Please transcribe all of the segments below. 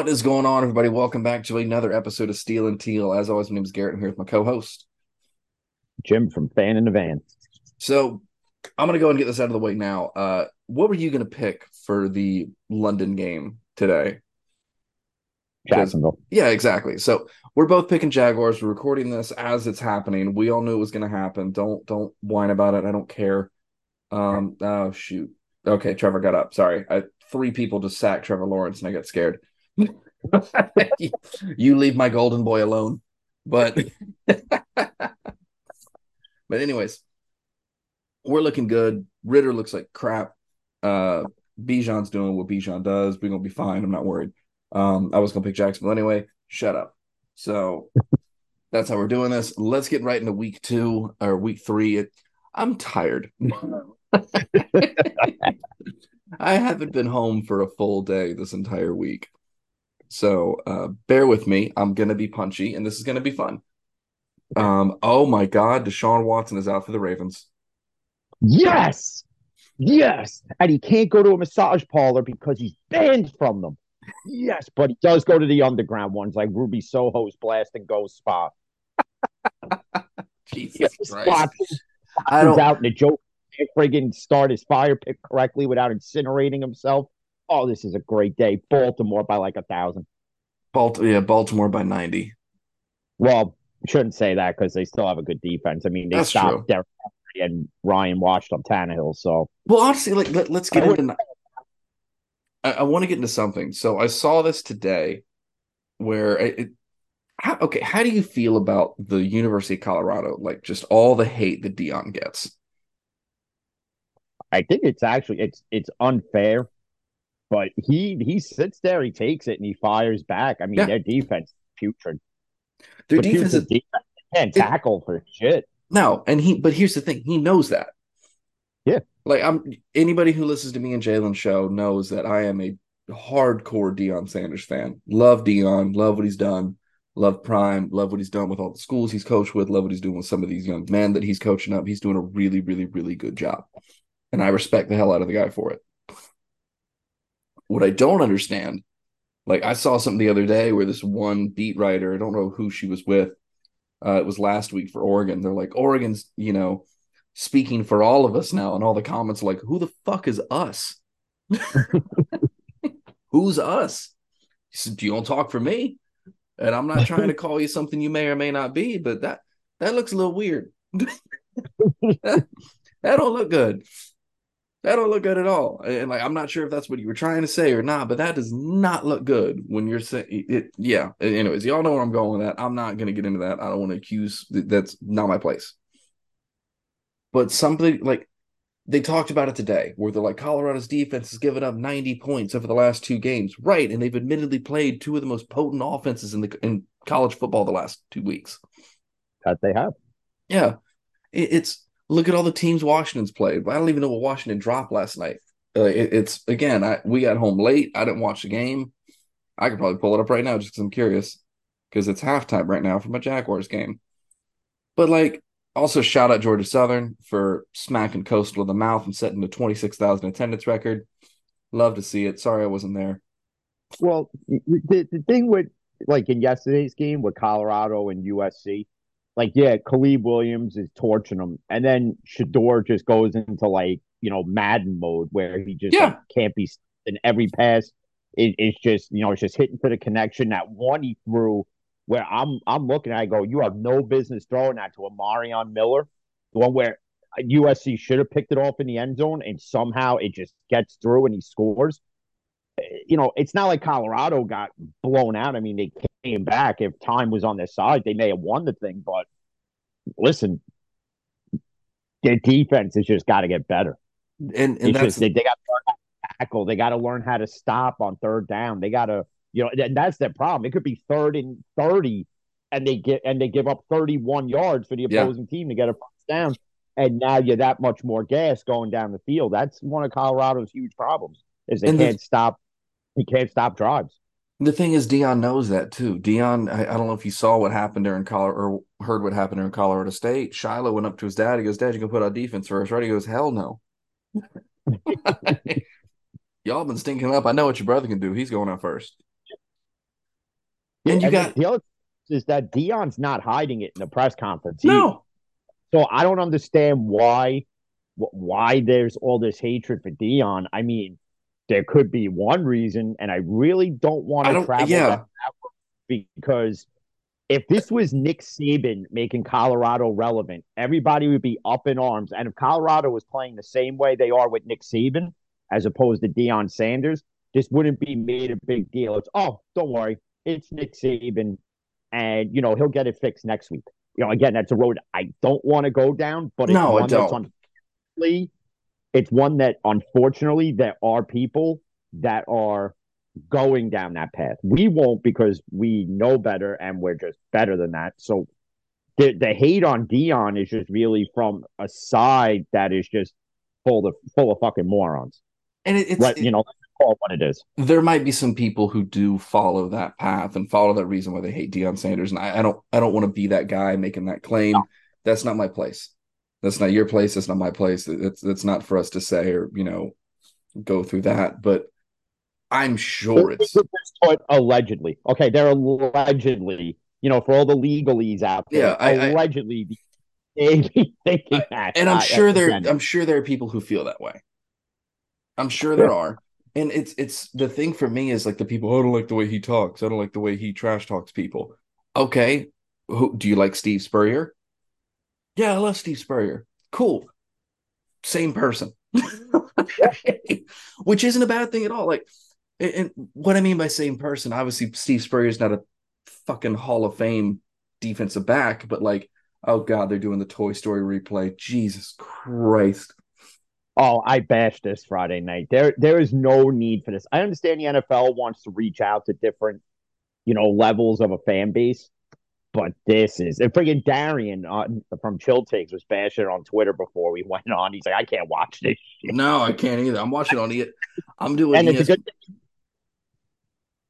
What is going on, everybody? Welcome back to another episode of Steel and Teal. As always, my name is Garrett. I'm here with my co-host Jim from Fan in the Van. So I'm gonna go and get this out of the way now. Uh, what were you gonna pick for the London game today? Jacksonville. Yeah, exactly. So we're both picking Jaguars. We're recording this as it's happening. We all knew it was gonna happen. Don't don't whine about it. I don't care. Um. Oh shoot. Okay, Trevor got up. Sorry. I three people just sacked Trevor Lawrence, and I got scared. you, leave my golden boy alone. But but anyways, we're looking good. Ridder looks like crap. Uh Bijan's doing what Bijan does. We're gonna be fine. I'm not worried. Um, I was gonna pick Jacksonville anyway. Shut up. So that's how we're doing this. Let's get right into week two or week three. It, I'm tired. I haven't been home for a full day this entire week. So uh, bear with me. I'm gonna be punchy, and this is gonna be fun. Um, oh my god, Deshaun Watson is out for the Ravens. Yes. Yes. And he can't go to a massage parlor because he's banned from them. Yes, but he does go to the underground ones like Ruby Soho's Blast and Go Spa. Jesus Spot Christ. I He's don't out and the joke can't friggin' start his fire pit correctly without incinerating himself. Oh, this is a great day. Baltimore by like a thousand. Baltimore, yeah, Baltimore by 90. Well, shouldn't say that because they still have a good defense. I mean, they That's true. stopped Derrick Henry and Ryan watched on Tannehill. So Well, honestly, like let, us get I would- into. I, I want to get into something. So I saw this today, where it. it how, okay, how do you feel about the University of Colorado? Like just all the hate that Deion gets. I think it's actually it's it's unfair, but he he sits there, he takes it, and he fires back. I mean, Yeah. their defense is putrid. Their But defense is defense can't tackle for shit. no, and he. But here's the thing: he knows that. Yeah. Like I'm. Anybody who listens to me and Jalen show knows that I am a hardcore Deion Sanders fan. Love Deion. Love what he's done. Love Prime. Love what he's done with all the schools he's coached with. Love what he's doing with some of these young men that he's coaching up. He's doing a really, really, really good job, and I respect the hell out of the guy for it. What I don't understand, like I saw something the other day where this one beat writer, I don't know who she was with, uh, it was last week for Oregon. They're like, Oregon's, you know, speaking for all of us now. And all the comments like, who the fuck is us? Who's us? He said, you don't talk for me. And I'm not trying to call you something you may or may not be, but that that looks a little weird. that, that don't look good. That don't look good at all. And like I'm not sure if that's what you were trying to say or not, but that does not look good when you're saying it. Yeah. Anyways, y'all know where I'm going with that. I'm not gonna get into that. I don't want to accuse that's not my place. But something like they talked about it today, where they're like Colorado's defense has given up 90 points over the last two games, right? And they've admittedly played two of the most potent offenses in the in college football the last two weeks. That they have. Yeah, it, it's look at all the teams Washington's played. I don't even know what Washington dropped last night. Uh, it, it's again, I we got home late. I didn't watch the game. I could probably pull it up right now just because I'm curious, because it's halftime right now for my Jaguars game. But like, also shout out Georgia Southern for smacking Coastal in the mouth and setting the twenty six thousand attendance record. Love to see it. Sorry I wasn't there. Well, the, the thing with like in yesterday's game with Colorado and USC, like yeah, Caleb Williams is torching them, and then Shedeur just goes into like you know Madden mode where he just Yeah. like, can't be in every pass. It, it's just you know it's just hitting for the connection. That one he threw where I'm I'm looking at, I go, you have no business throwing that to a Marion Miller, the one where USC should have picked it off in the end zone, and somehow it just gets through and he scores you know, it's not like Colorado got blown out. I mean, they came back. If time was on their side, they may have won the thing. But listen, their defense has just got to get better. And and that's just, they, they got to learn how to tackle. They got to learn how to stop on third down. They got to, you know, and that's their problem. It could be third and thirty, and they get and they give up thirty-one yards for the Yeah. opposing team to get a first down. And now you're that much more gas going down the field. That's one of Colorado's huge problems is they And can't stop. He can't stop drives. The thing is, Deion knows that too. Deion, I, I don't know if you saw what happened during Colorado or heard what happened during Colorado State. Shilo went up to his dad. He goes, "Dad, you can put on defense first, right?" He goes, "Hell no." Y'all been stinking up. I know what your brother can do. He's going out first. And you And got the other is that Deion's not hiding it in the press conference. No. So I don't understand why why there's all this hatred for Deion. I mean, there could be one reason, and I really don't want to travel yeah. that because if this was Nick Saban making Colorado relevant, everybody would be up in arms. And if Colorado was playing the same way they are with Nick Saban, as opposed to Deion Sanders, this wouldn't be made a big deal. It's oh, don't worry, it's Nick Saban, and you know he'll get it fixed next week. You know, again, that's a road I don't want to go down, but it's No, I one that's unfortunately, it's one that unfortunately there are people that are going down that path. We won't because we know better and we're just better than that. So the the hate on Deion is just really from a side that is just full of full of fucking morons. And it, it's you know, call what it is. there might be some people who do follow that path and follow that reason why they hate Deion Sanders. And I, I don't I don't want to be that guy making that claim. That's not my place. That's not your place. That's not my place. That's that's not for us to say or you know go through that. But I'm sure it's allegedly. Okay, they're allegedly, you know, for all the legalese out there, Yeah, I- I- allegedly be thinking that. and I'm sure there I'm sure there are people who feel that way. I'm sure there are. And it's it's the thing for me is like the people, "Oh, I don't like the way he talks. I don't like the way he trash talks people. Okay. Who do you like Steve Spurrier? Yeah, I love Steve Spurrier. Cool. Same person. Which isn't a bad thing at all. Like and, what I mean by same person, obviously Steve Spurrier is not a fucking Hall of Fame defensive back, but like, oh god, they're doing the Toy Story replay. Jesus Christ. Oh, I bashed this Friday night. There, there is no need for this. I understand the NFL wants to reach out to different, you know, levels of a fan base, but this is and freaking Darian uh, from Chill Takes was bashing it on Twitter before we went on. He's like, I can't watch this. shit. No, I can't either. I'm watching on it. I'm doing And it's a good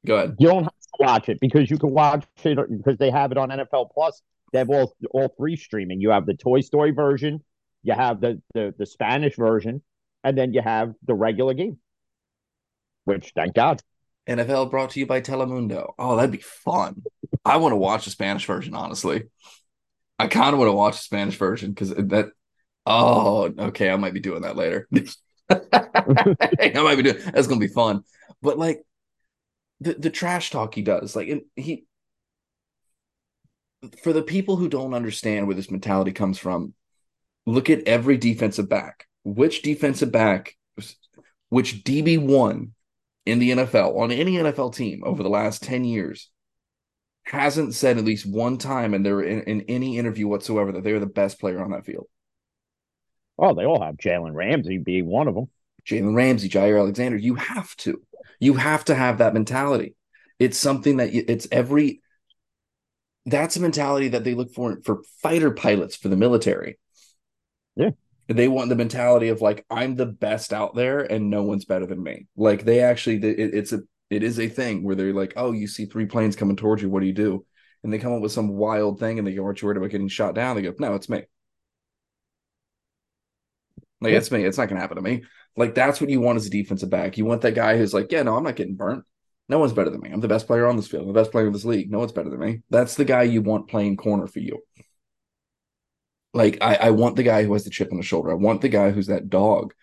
Go ahead. you don't have to watch it because you can watch it because they have it on NFL Plus. They have all all three streaming. You have the Toy Story version, you have the the, the Spanish version, and then you have the regular game. Which thank God. NFL brought to you by Telemundo. Oh, that'd be fun. I want to watch the Spanish version, honestly. I kind of want to watch the Spanish version because that. Oh, okay. I might be doing that later. I might be doing. That's gonna be fun. But like the the trash talk he does, like he. For the people who don't understand where this mentality comes from, look at every defensive back. Which defensive back, which DB one in the NFL on any NFL team over the last 10 years hasn't said at least one time in their in, in any interview whatsoever that they're the best player on that field. Oh, they all have Jalen Ramsey being one of them. Jalen Ramsey, Jaire Alexander, you have to. You have to have that mentality. It's something that you, it's every that's a mentality that they look for for fighter pilots for the military. Yeah. They want the mentality of like I'm the best out there and no one's better than me. Like they actually it, it's a it is a thing where they're like, "Oh, you see three planes coming towards you, what do you do?" And they come up with some wild thing and they go, "Aren't you worried about getting shot down?" They go, "No, it's me." Like Yeah. it's me. It's not gonna happen to me. Like that's what you want as a defensive back. You want that guy who's like, yeah, no, I'm not getting burnt. No one's better than me. I'm the best player on this field. I'm the best player in this league. No one's better than me. That's the guy you want playing corner for you. Like I, I want the guy who has the chip on the shoulder. I want the guy who's that dog.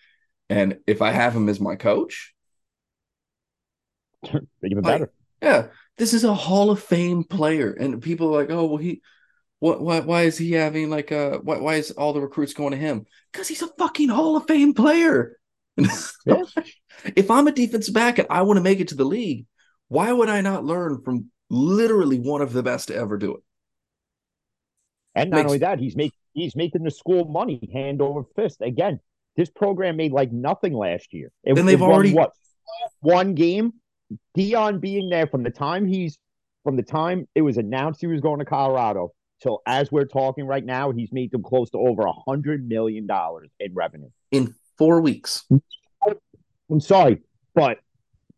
And if I have him as my coach, Even Like, better. yeah, this is a Hall of Fame player. And people are like, oh, well, he what why why is he having like uh why why is all the recruits going to him? Because he's a fucking Hall of Fame player. Yeah. if I'm a defensive back and I want to make it to the league, why would I not learn from literally one of the best to ever do it? And not makes- only that, he's making he's making the school money hand over fist. Again, this program made like nothing last year. It, And they've already- what one game. Deion being there from the time he's from the time it was announced he was going to Colorado till as we're talking right now, he's made them close to over a hundred million dollars in revenue. In four weeks. I'm sorry, but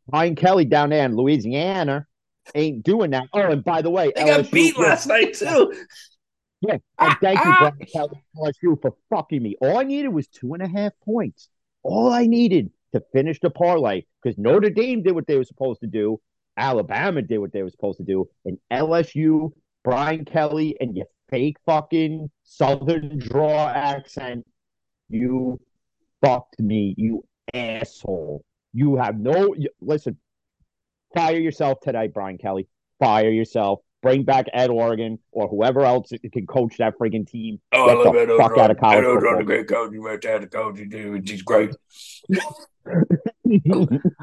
Brian Kelly down there in Louisiana ain't doing that. Oh, and by the way, They got LSU beat last night too. Yeah, and thank you, Brian Kelly, LSU, for fucking me. All I needed was two and a half points. All I needed to finish the parlay because Notre Dame did what they were supposed to do. Alabama did what they were supposed to do, and LSU, Brian Kelly, and your fake fucking Southern draw accent, you fucked me, you asshole. You have no listen. Fire yourself today, Brian Kelly. Fire yourself. Bring back Ed Orgeron or whoever else can coach that friggin' team. Oh, Get I love the Ed fuck Orgeron. out of college Ed Orgeron's football. a great coach. You might have to coach. He do. He's great.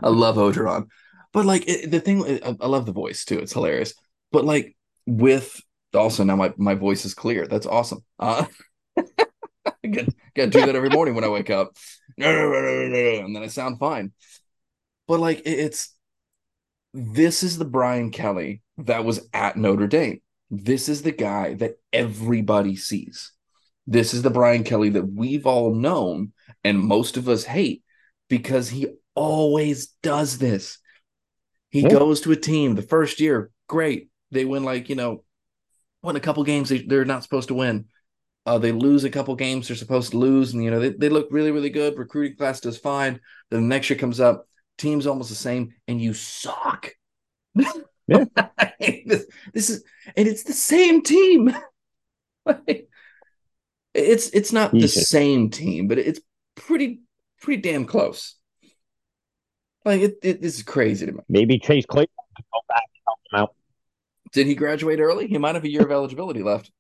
I love Orgeron, but like it, the thing, I, I love the voice too. It's hilarious. But like with also now my my voice is clear. That's awesome. Uh, I get get to do that every morning when I wake up, and then I sound fine. But like it, it's this is the Brian Kelly that was at Notre Dame. This is the guy that everybody sees. This is the Brian Kelly that we've all known and most of us hate because he always does this. He Yeah. goes to a team the first year, great. They win like, you know, win a couple games they, they're not supposed to win. Uh, they lose a couple games they're supposed to lose, and you know, they, they look really, really good. Recruiting class does fine. Then the next year comes up, team's almost the same, and you suck. Yeah. this, this is and it's the same team. Like, it's it's not the same team, but it's pretty pretty damn close. Like it, it this is crazy to me. Maybe Chase Claypool can go back and help him out. Did he graduate early? He might have a year of eligibility left.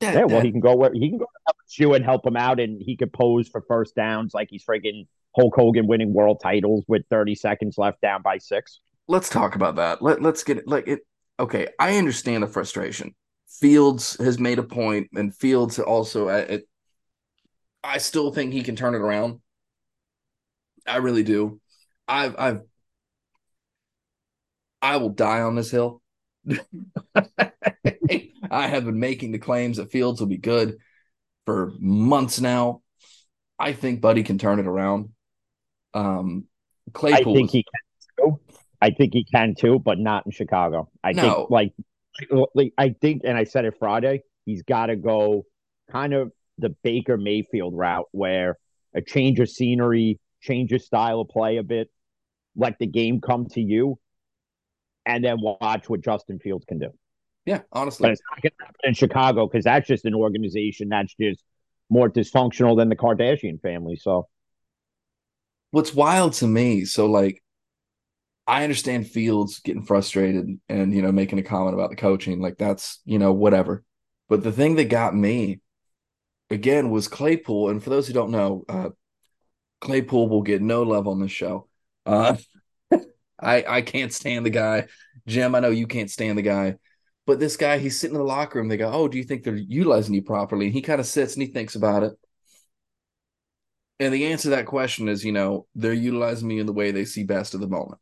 That- Yeah, well, that- he can go where he can go to LSU and help him out, and he could pose for first downs like he's friggin' Hulk Hogan winning world titles with 30 seconds left down by six. let's talk about that. Let let's get it like it. Okay, I understand the frustration. Fields has made a point, and Fields also. It, I still think he can turn it around. I really do. I've I've I will die on this hill. I have been making the claims that Fields will be good for months now. I think Buddy can turn it around. Um, I think he can too. I think he can too, but not in Chicago. I No. think like, like I think, and I said it Friday. He's got to go kind of the Baker Mayfield route, where a change of scenery, change of style of play a bit, let the game come to you, and then watch what Justin Fields can do. yeah, But honestly, it's not going to happen in Chicago because that's just an organization that's just more dysfunctional than the Kardashian family. So what's wild to me so like i understand fields getting frustrated and you know making a comment about the coaching like that's you know whatever. But the thing that got me again was claypool and for those who don't know uh claypool will get no love on this show. Uh i i can't stand the guy. Jim i know you can't stand the guy. But this guy he's sitting in the locker room. They go oh do you think they're utilizing you properly? And he kind of sits and he thinks about it and the answer to that question is, you know, they're utilizing me in the way they see best at the moment.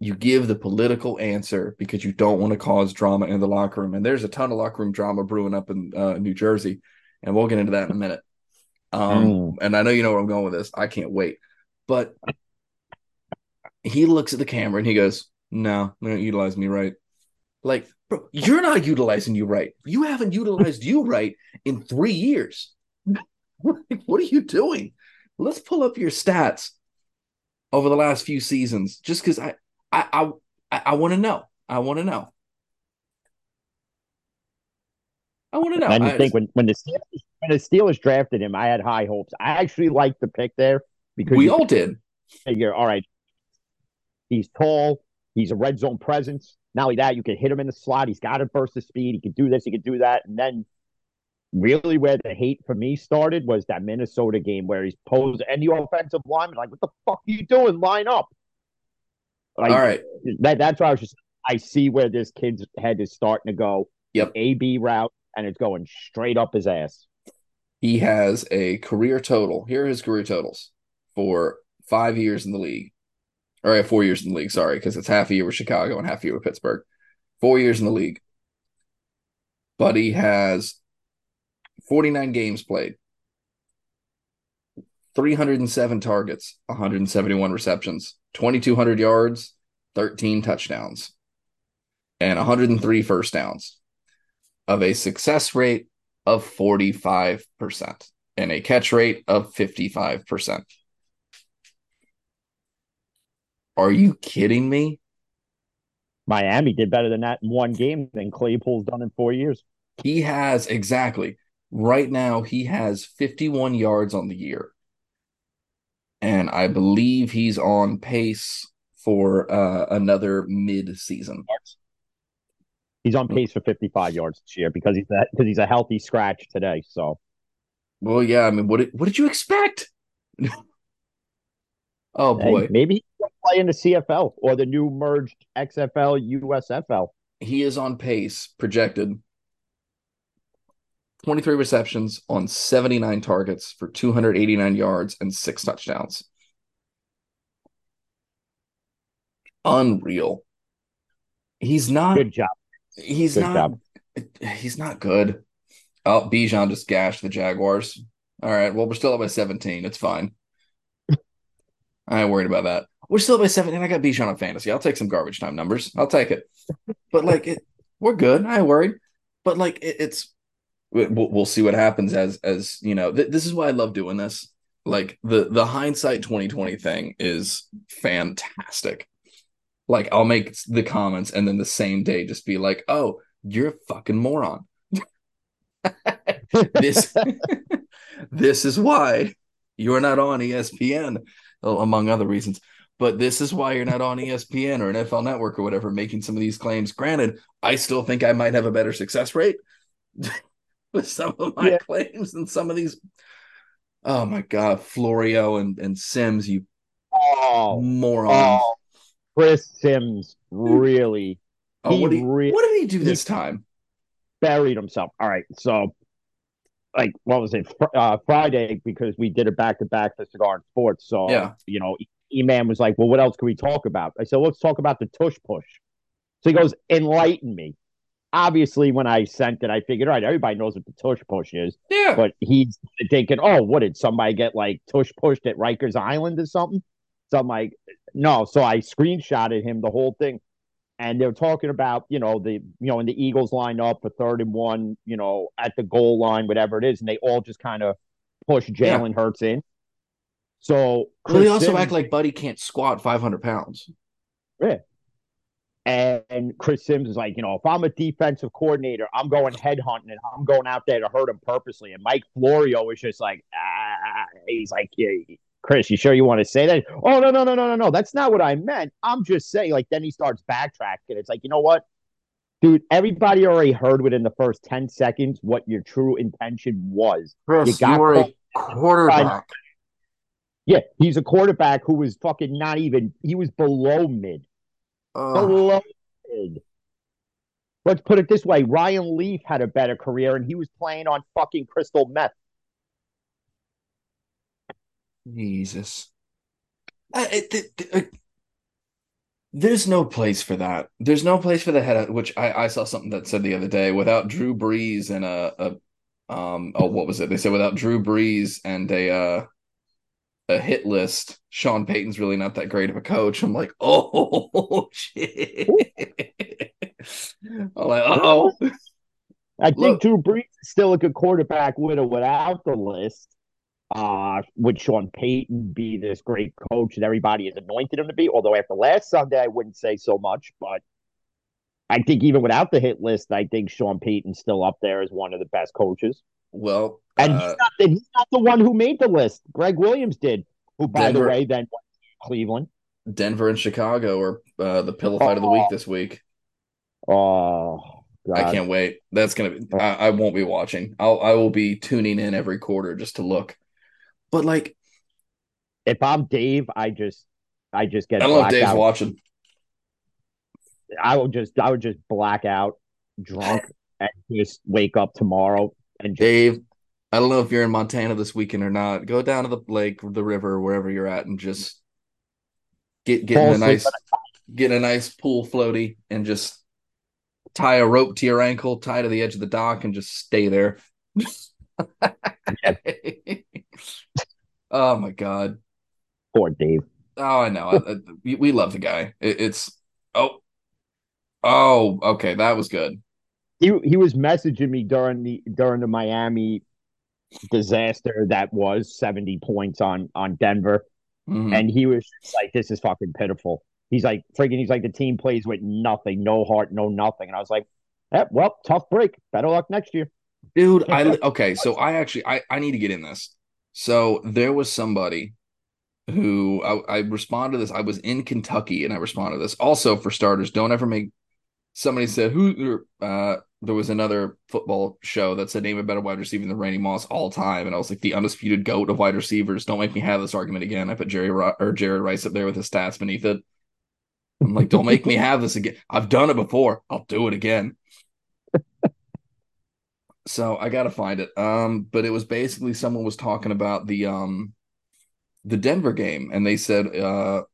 You give the political answer because you don't want to cause drama in the locker room. And there's a ton of locker room drama brewing up in uh, New Jersey. And we'll get into that in a minute. Um, Mm. And I know you know where I'm going with this. I can't wait. But he looks at the camera and he goes, No, they don't utilize me right. Like, bro, you're not utilizing you right. You haven't utilized you right in three years. Like, what are you doing? Let's pull up your stats over the last few seasons, just because I, I, I, I want to know. I want to know. I want to know. And I- think when, when the Steelers, when the Steelers drafted him, I had high hopes. I actually liked the pick there because we all did. figure, all right, he's tall, he's a red zone presence. Not only that, you can hit him in the slot. He's got a burst of speed. He can do this. He can do that. And then, really, where the hate for me started was that Minnesota game where he's posed and the offensive lineman like, "What the fuck are you doing? Line up!" Like, all right. that, that's why I was just. I see where this kid's head is starting to go. Yep. A B route, and it's going straight up his ass. He has a career total. Here are his career totals for five years in the league. Or uh, four years in the league, sorry, because it's half a year with Chicago and half a year with Pittsburgh. Four years in the league. Buddy has 49 games played, 307 targets, 171 receptions, 2,200 yards, 13 touchdowns, and 103 first downs of a success rate of 45% and a catch rate of 55%. Are you kidding me? Miami did better than that in one game than Claypool's done in four years. He has exactly right now, he has 51 yards on the year. And I believe he's on pace for uh, another mid season. He's on pace for 55 yards this year because he's a, because he's a healthy scratch today. So, well, yeah. I mean, what did, what did you expect? oh boy, hey, maybe he'll play in the CFL or the new merged XFL USFL. He is on pace projected 23 receptions on 79 targets for 289 yards and six touchdowns. Unreal. He's not good job. He's good not job. he's not good. Oh, Bijan just gashed the Jaguars. All right. Well, we're still up by 17. It's fine. I ain't worried about that. We're still up by 17. I got Bijan on fantasy. I'll take some garbage time numbers. I'll take it. But like it, we're good. I ain't worried. But like it, it's we'll, we'll see what happens as as you know th- this is why i love doing this. Like the the hindsight 2020 thing is fantastic. Like i'll make the comments and then the same day just be like oh you're a fucking moron. This this is why you're not on espn among other reasons. But this is why you're not on espn or nfl network or whatever making some of these claims. Granted i still think i might have a better success rate with some of my yeah. claims and some of these. Oh my God, Florio and, and Sims, you oh, moron. Oh, Chris Sims really. Oh, what, did he, really, what did he do this time? Buried himself. All right. So, like, what was it? Uh, Friday, because we did it back to back for Cigar and Sports. So, yeah. you know, E Man was like, well, what else can we talk about? I said, let's talk about the tush push. So he goes, enlighten me obviously when I sent it, I figured, all right, everybody knows what the tush push is. Yeah. But he's thinking, oh, what did somebody get like tush pushed at Rikers Island or something? So I'm like, no. So I screenshotted him the whole thing. And they're talking about, you know, the you know, when the Eagles line up for third and one, you know, at the goal line, whatever it is, and they all just kind of push Jalen yeah. Hurts in. So well, they also Sims, act like Buddy can't squat 500 pounds. Yeah. And Chris Sims is like, you know, if I'm a defensive coordinator, I'm going headhunting and I'm going out there to hurt him purposely. And Mike Florio is just like, ah, he's like, yeah, Chris, you sure you want to say that? Oh, no, no, no, no, no, no. That's not what I meant. I'm just saying, like, then he starts backtracking. It's like, you know what? Dude, everybody already heard within the first 10 seconds what your true intention was. Chris, you, got you were a quarterback. Yeah, he's a quarterback who was fucking not even, he was below mid. Beloved. Let's put it this way: Ryan Leaf had a better career, and he was playing on fucking crystal meth. Jesus. it, it, it, there's no place for that. There's no place for the head. Which I, I saw something that said the other day. Without Drew Brees and a, a um oh what was it? They said without Drew Brees and a uh a hit list, Sean Payton's really not that great of a coach. I'm like, oh shit. I'm like, oh. I think Look. Drew Brees is still a good quarterback with or without the list. Uh, would Sean Payton be this great coach that everybody has anointed him to be? Although after last Sunday, I wouldn't say so much, but I think even without the hit list, I think Sean Payton's still up there as one of the best coaches. Well, and uh, he's, not, he's not the one who made the list. Gregg Williams did, who, by Denver, the way, then Cleveland. Denver and Chicago are uh, the pillow fight oh, of the week this week. Oh, God. I can't wait. That's gonna be. I, I, won't be watching. I'll. I will be tuning in every quarter just to look. But like, if I'm Dave, I just, I just get. I don't know if Dave's out. watching. I would just, I would just black out, drunk, and just wake up tomorrow Dave, I don't know if you're in Montana this weekend or not. Go down to the lake, the river, wherever you're at, and just get get in a nice get a nice pool floaty and just tie a rope to your ankle, tie to the edge of the dock, and just stay there. oh my god, poor Dave. Oh, I know. I, I, we love the guy. It, it's oh, oh, okay, that was good he he was messaging me during the during the Miami disaster that was 70 points on on Denver. Mm-hmm. And he was like, This is fucking pitiful. He's like freaking. He's like the team plays with nothing, no heart, no nothing. And I was like, eh, well, tough break. Better luck next year, dude. I okay. So I actually I I need to get in this. So there was somebody who I, I responded to this. I was in Kentucky and I responded to this. Also, for starters, don't ever make somebody said who uh there was another football show that said name a better wide receiver than Randy Moss all time, and I was like the undisputed goat of wide receivers. Don't make me have this argument again. I put Jerry or Jared Rice up there with his stats beneath it. I'm like, don't make me have this again. I've done it before. I'll do it again. so I gotta find it. Um, but it was basically someone was talking about the um the Denver game, and they said, uh, oh,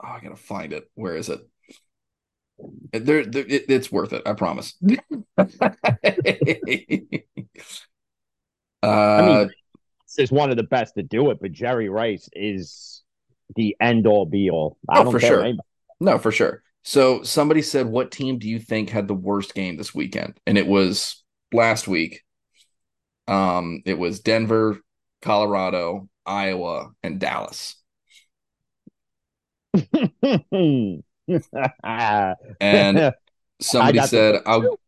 I gotta find it. Where is it? There, it, it's worth it. I promise. uh, I mean, is one of the best to do it, but Jerry Rice is the end all be all. I oh, for sure. Anybody. No, for sure. So somebody said, "What team do you think had the worst game this weekend?" And it was last week. Um, it was Denver, Colorado, Iowa, and Dallas. and somebody said, "I'll."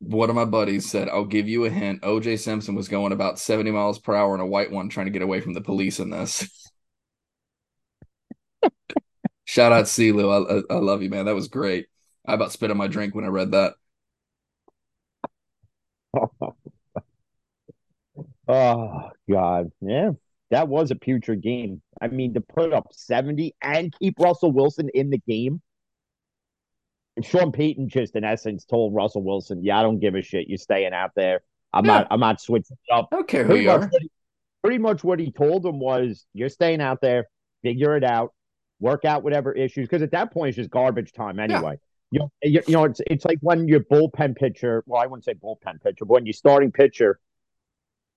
One of my buddies said, "I'll give you a hint. O.J. Simpson was going about seventy miles per hour in a white one, trying to get away from the police in this." Shout out CeeLo. I, I, I love you, man. That was great. I about spit on my drink when I read that. oh God, yeah, that was a putrid game. I mean, to put up seventy and keep Russell Wilson in the game. And Sean Payton just in essence told Russell Wilson, "Yeah, I don't give a shit. You're staying out there. I'm yeah. not. I'm not switching up. I don't care who you are." He, pretty much what he told him was, "You're staying out there. Figure it out work out whatever issues because at that point it's just garbage time anyway. Yeah. You, know, you know, it's it's like when your bullpen pitcher, well, I wouldn't say bullpen pitcher, but when your starting pitcher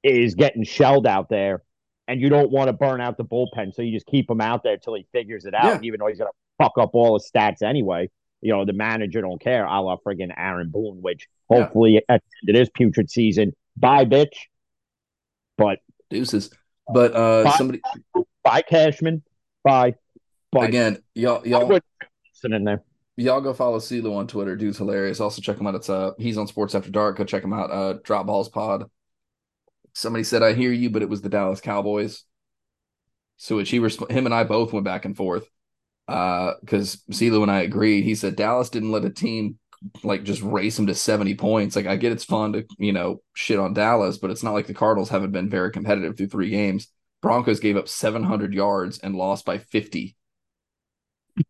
is getting shelled out there, and you don't want to burn out the bullpen, so you just keep him out there until he figures it out, yeah. even though he's gonna fuck up all his stats anyway. You know, the manager don't care, a la friggin' Aaron Boone, which hopefully yeah. at it is putrid season. Bye, bitch. But deuces. But uh bye, somebody bye Cashman. Bye. But Again, y'all y'all in there. Y'all go follow CeeLo on Twitter. Dude's hilarious. Also check him out. It's uh he's on Sports After Dark. Go check him out. Uh Drop Balls Pod. Somebody said I hear you, but it was the Dallas Cowboys. So which he resp- him and I both went back and forth. Uh, because CeeLo and I agreed. He said Dallas didn't let a team like just race him to 70 points. Like I get it's fun to, you know, shit on Dallas, but it's not like the Cardinals haven't been very competitive through three games. Broncos gave up 700 yards and lost by 50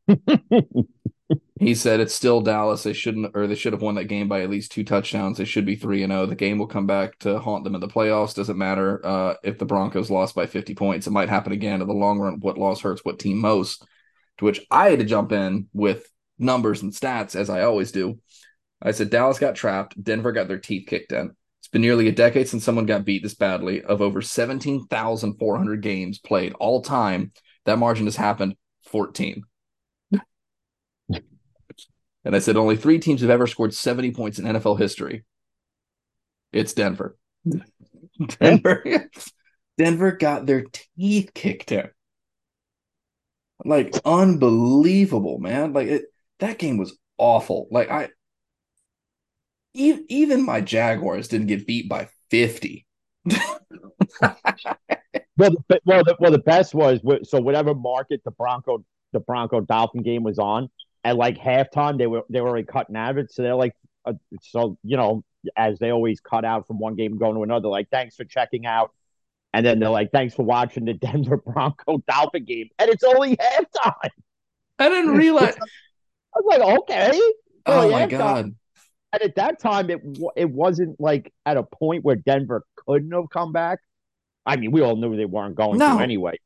he said it's still Dallas. They shouldn't, or they should have won that game by at least two touchdowns. They should be three and zero. The game will come back to haunt them in the playoffs. Doesn't matter uh, if the Broncos lost by fifty points. It might happen again in the long run. What loss hurts what team most? To which I had to jump in with numbers and stats as I always do. I said Dallas got trapped. Denver got their teeth kicked in. It's been nearly a decade since someone got beat this badly. Of over seventeen thousand four hundred games played all time, that margin has happened fourteen. And I said only three teams have ever scored 70 points in NFL history. It's Denver. Denver. Denver got their teeth kicked in. Like unbelievable, man. Like it that game was awful. Like I even, even my Jaguars didn't get beat by 50. well, the, well, the, well, the best was so whatever market the Bronco the Bronco Dolphin game was on, at like halftime they were they were already cutting out of it. So they're like, uh, so you know, as they always cut out from one game going to another, like thanks for checking out. And then they're like, thanks for watching the Denver Bronco Dolphin game. And it's only halftime. I didn't realize. I was like, okay. Oh my God. And at that time, it it wasn't like at a point where Denver couldn't have come back. I mean, we all knew they weren't going no. to anyway.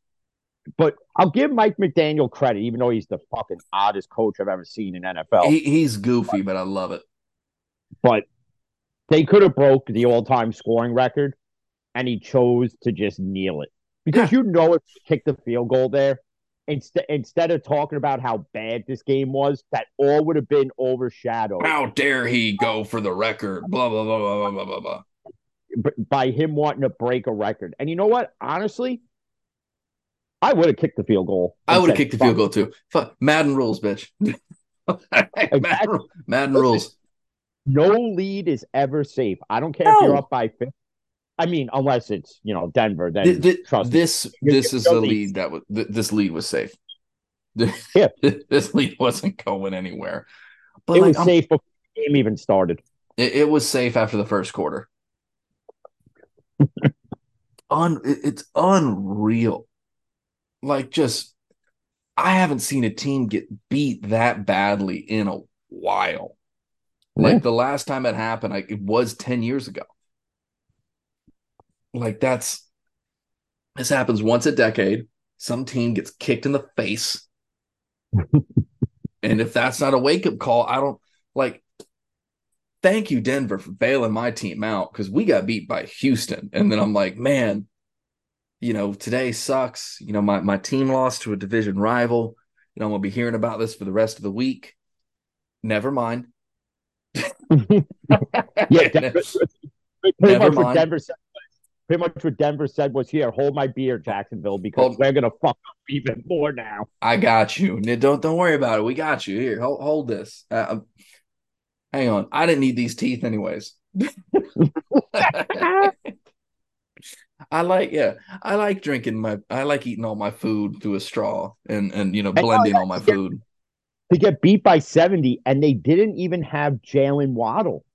But I'll give Mike McDaniel credit, even though he's the fucking oddest coach I've ever seen in NFL. He, he's goofy, but I love it. But they could have broke the all-time scoring record, and he chose to just kneel it because yeah. you know if you kick the field goal there, instead instead of talking about how bad this game was, that all would have been overshadowed. How dare he go for the record? Blah blah blah blah blah blah blah. By him wanting to break a record, and you know what? Honestly, I would have kicked the field goal. I would have kicked the field goal too. Fuck Madden rules, bitch. Madden, Madden rules. No lead is ever safe. I don't care no. if you're up by 50. I mean, unless it's you know Denver. Then this trust this me. this is the lead that was this lead was safe. Yeah, this lead wasn't going anywhere. But it like, was I'm, safe before the game even started. It, it was safe after the first quarter. Un, it's unreal. Like, just I haven't seen a team get beat that badly in a while. Like the last time it happened, like it was 10 years ago. Like that's this happens once a decade. Some team gets kicked in the face. and if that's not a wake-up call, I don't like thank you, Denver, for bailing my team out because we got beat by Houston. And then I'm like, man, you know, today sucks. You know, my, my team lost to a division rival. You know, I'm going to be hearing about this for the rest of the week. Never mind. yeah, Denver, pretty Never much mind. what Denver said. Pretty much what Denver said was, "Here, hold my beer, Jacksonville, because hold, we're gonna fuck up even more now." I got you. Don't don't worry about it. We got you. Here, hold, hold this. Uh, um, hang on. I didn't need these teeth anyways. I like yeah, I like drinking my I like eating all my food through a straw and and you know blending all my food. To get beat by 70 and they didn't even have Jaylen Waddle.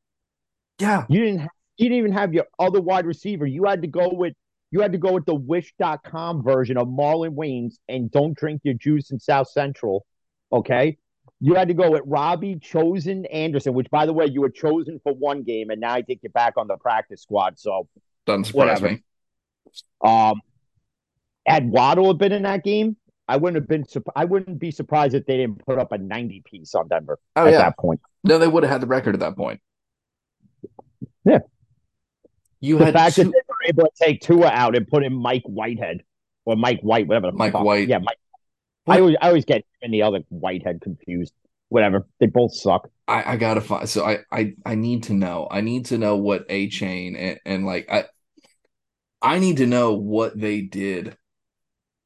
Yeah. You didn't have, you didn't even have your other wide receiver. You had to go with you had to go with the wish.com version of Marlon Wayans and don't drink your juice in South Central. Okay. You had to go with Robbie Chosen Anderson, which by the way, you were chosen for one game and now I take you back on the practice squad. So doesn't surprise whatever. me. Um, had Waddle have been in that game, I wouldn't have been. I wouldn't be surprised if they didn't put up a ninety piece on Denver oh, at yeah. that point. No, they would have had the record at that point. Yeah, you the had fact two... that they were able to take Tua out and put in Mike Whitehead or Mike White, whatever. Mike fuck. White. Yeah, Mike. What? I always, I always get any other Whitehead confused. Whatever, they both suck. I, I gotta find. So I, I, I need to know. I need to know what Achane and, and like I, I need to know what they did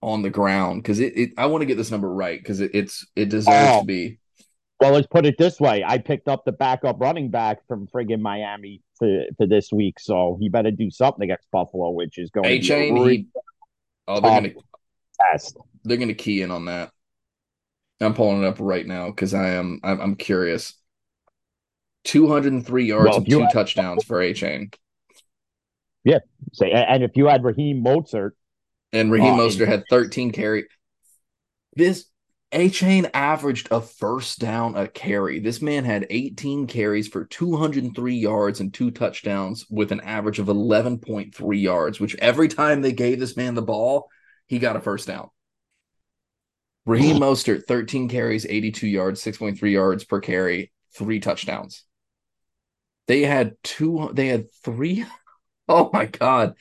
on the ground because it, it, I want to get this number right because it, it's it deserves oh. to be. Well, let's put it this way: I picked up the backup running back from friggin' Miami for, for this week, so he better do something against Buffalo, which is going Achane, to be oh, they're gonna test. They're gonna key in on that. I'm pulling it up right now because I am I'm, I'm curious. 203 yards well, and two touchdowns for Achane. Yeah. Say, and if you had Raheem Mostert, and Raheem uh, Mostert had 13 carry, this Achane averaged a first down a carry. This man had 18 carries for 203 yards and two touchdowns with an average of 11.3 yards, which every time they gave this man the ball, he got a first down. Raheem Mostert, 13 carries, 82 yards, 6.3 yards per carry, three touchdowns. They had two, they had three Oh my god.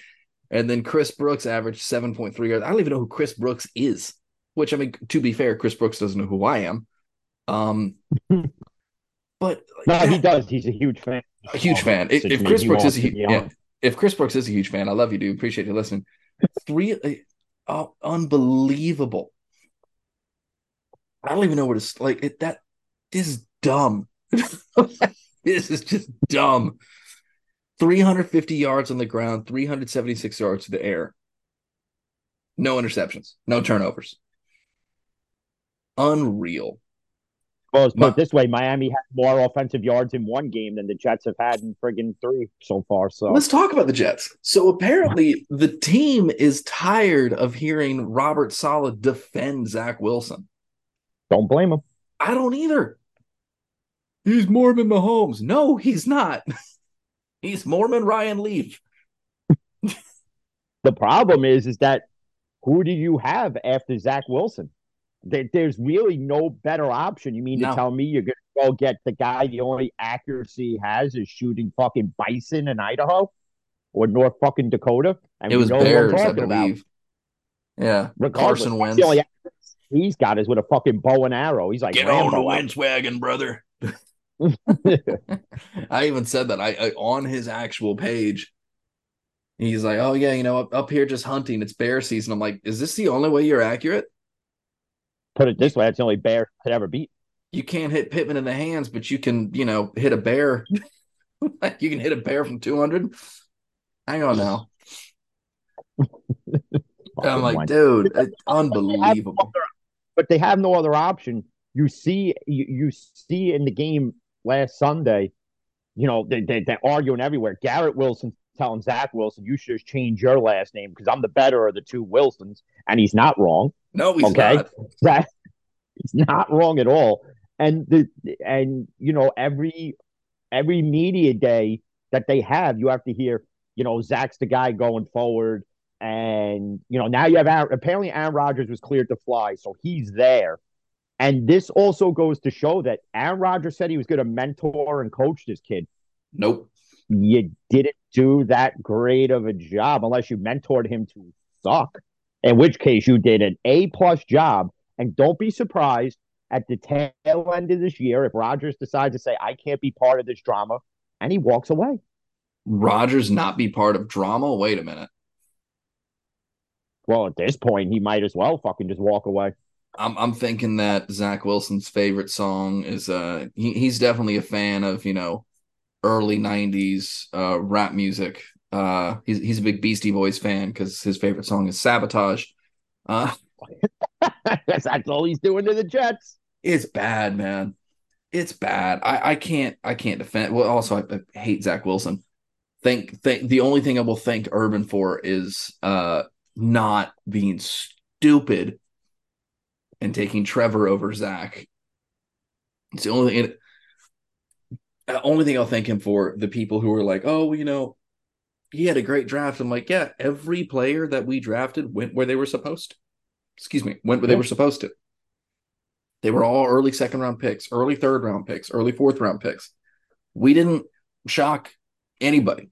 And then Chris Brooks averaged 7.3 yards. I don't even know who Chris Brooks is. Which I mean, to be fair, Chris Brooks doesn't know who I am. Um but no, he does. He's a huge fan. A huge fan. If, if Chris Brooks is a yeah, if Chris Brooks is a huge fan, I love you, dude. Appreciate you listening. Three oh, unbelievable. I don't even know what it's like. It, that this is dumb. this is just dumb. 350 yards on the ground, 376 yards to the air. No interceptions, no turnovers. Unreal. Well, let's put it this way: Miami had more offensive yards in one game than the Jets have had in friggin' three so far. So let's talk about the Jets. So apparently, the team is tired of hearing Robert Saleh defend Zach Wilson. Don't blame him. I don't either. He's Mormon Mahomes. No, he's not. He's Mormon Ryan Leaf. the problem is, is that who do you have after Zach Wilson? there's really no better option. You mean no. to tell me you're gonna go get the guy the only accuracy he has is shooting fucking bison in Idaho or North fucking Dakota? And it was Bears, I believe. About. Yeah, Regardless, Carson Wentz. he's got is with a fucking bow and arrow. He's like, get Rambo on the Wentz wagon, brother. I even said that I, I, on his actual page. He's like, oh yeah, you know, up, up here just hunting. It's bear season. I'm like, is this the only way you're accurate? Put it this way, that's the only bear could ever beat. You can't hit Pittman in the hands, but you can, you know, hit a bear. like you can hit a bear from 200. Hang on now. I'm like, dude, it's unbelievable. But they have no other option. You see, you, you see in the game last Sunday, you know, they, they, they're arguing everywhere. Garrett Wilson telling Zach Wilson, you should change your last name because I'm the better of the two Wilsons. And he's not wrong. No, he's okay? not. That, he's not wrong at all. And the and you know, every every media day that they have, you have to hear, you know, Zach's the guy going forward. And you know, now you have Aaron, apparently Aaron Rodgers was cleared to fly, so he's there. And this also goes to show that Aaron Rodgers said he was going to mentor and coach this kid. Nope you didn't do that great of a job unless you mentored him to suck. In which case, you did an A plus job. And don't be surprised at the tail end of this year if Rodgers decides to say, I can't be part of this drama, and he walks away. Rodgers not be part of drama? Wait a minute. Well, at this point, he might as well fucking just walk away. I'm I'm thinking that Zach Wilson's favorite song is uh he, he's definitely a fan of you know early 90s uh, rap music. Uh, he's, he's a big Beastie Boys fan because his favorite song is Sabotage. Uh, that's all he's doing to the Jets. It's bad, man. It's bad. I, I can't I can't defend. Well, also I, I hate Zach Wilson. Think think the only thing I will thank Urban for is uh not being stupid and taking Trevor over Zach. It's the only thing only thing I'll thank him for the people who are like, oh, you know, he had a great draft. I'm like, yeah, every player that we drafted went where they were supposed to. Excuse me, went where yeah. they were supposed to. They were all early second round picks, early third round picks, early fourth round picks. We didn't shock anybody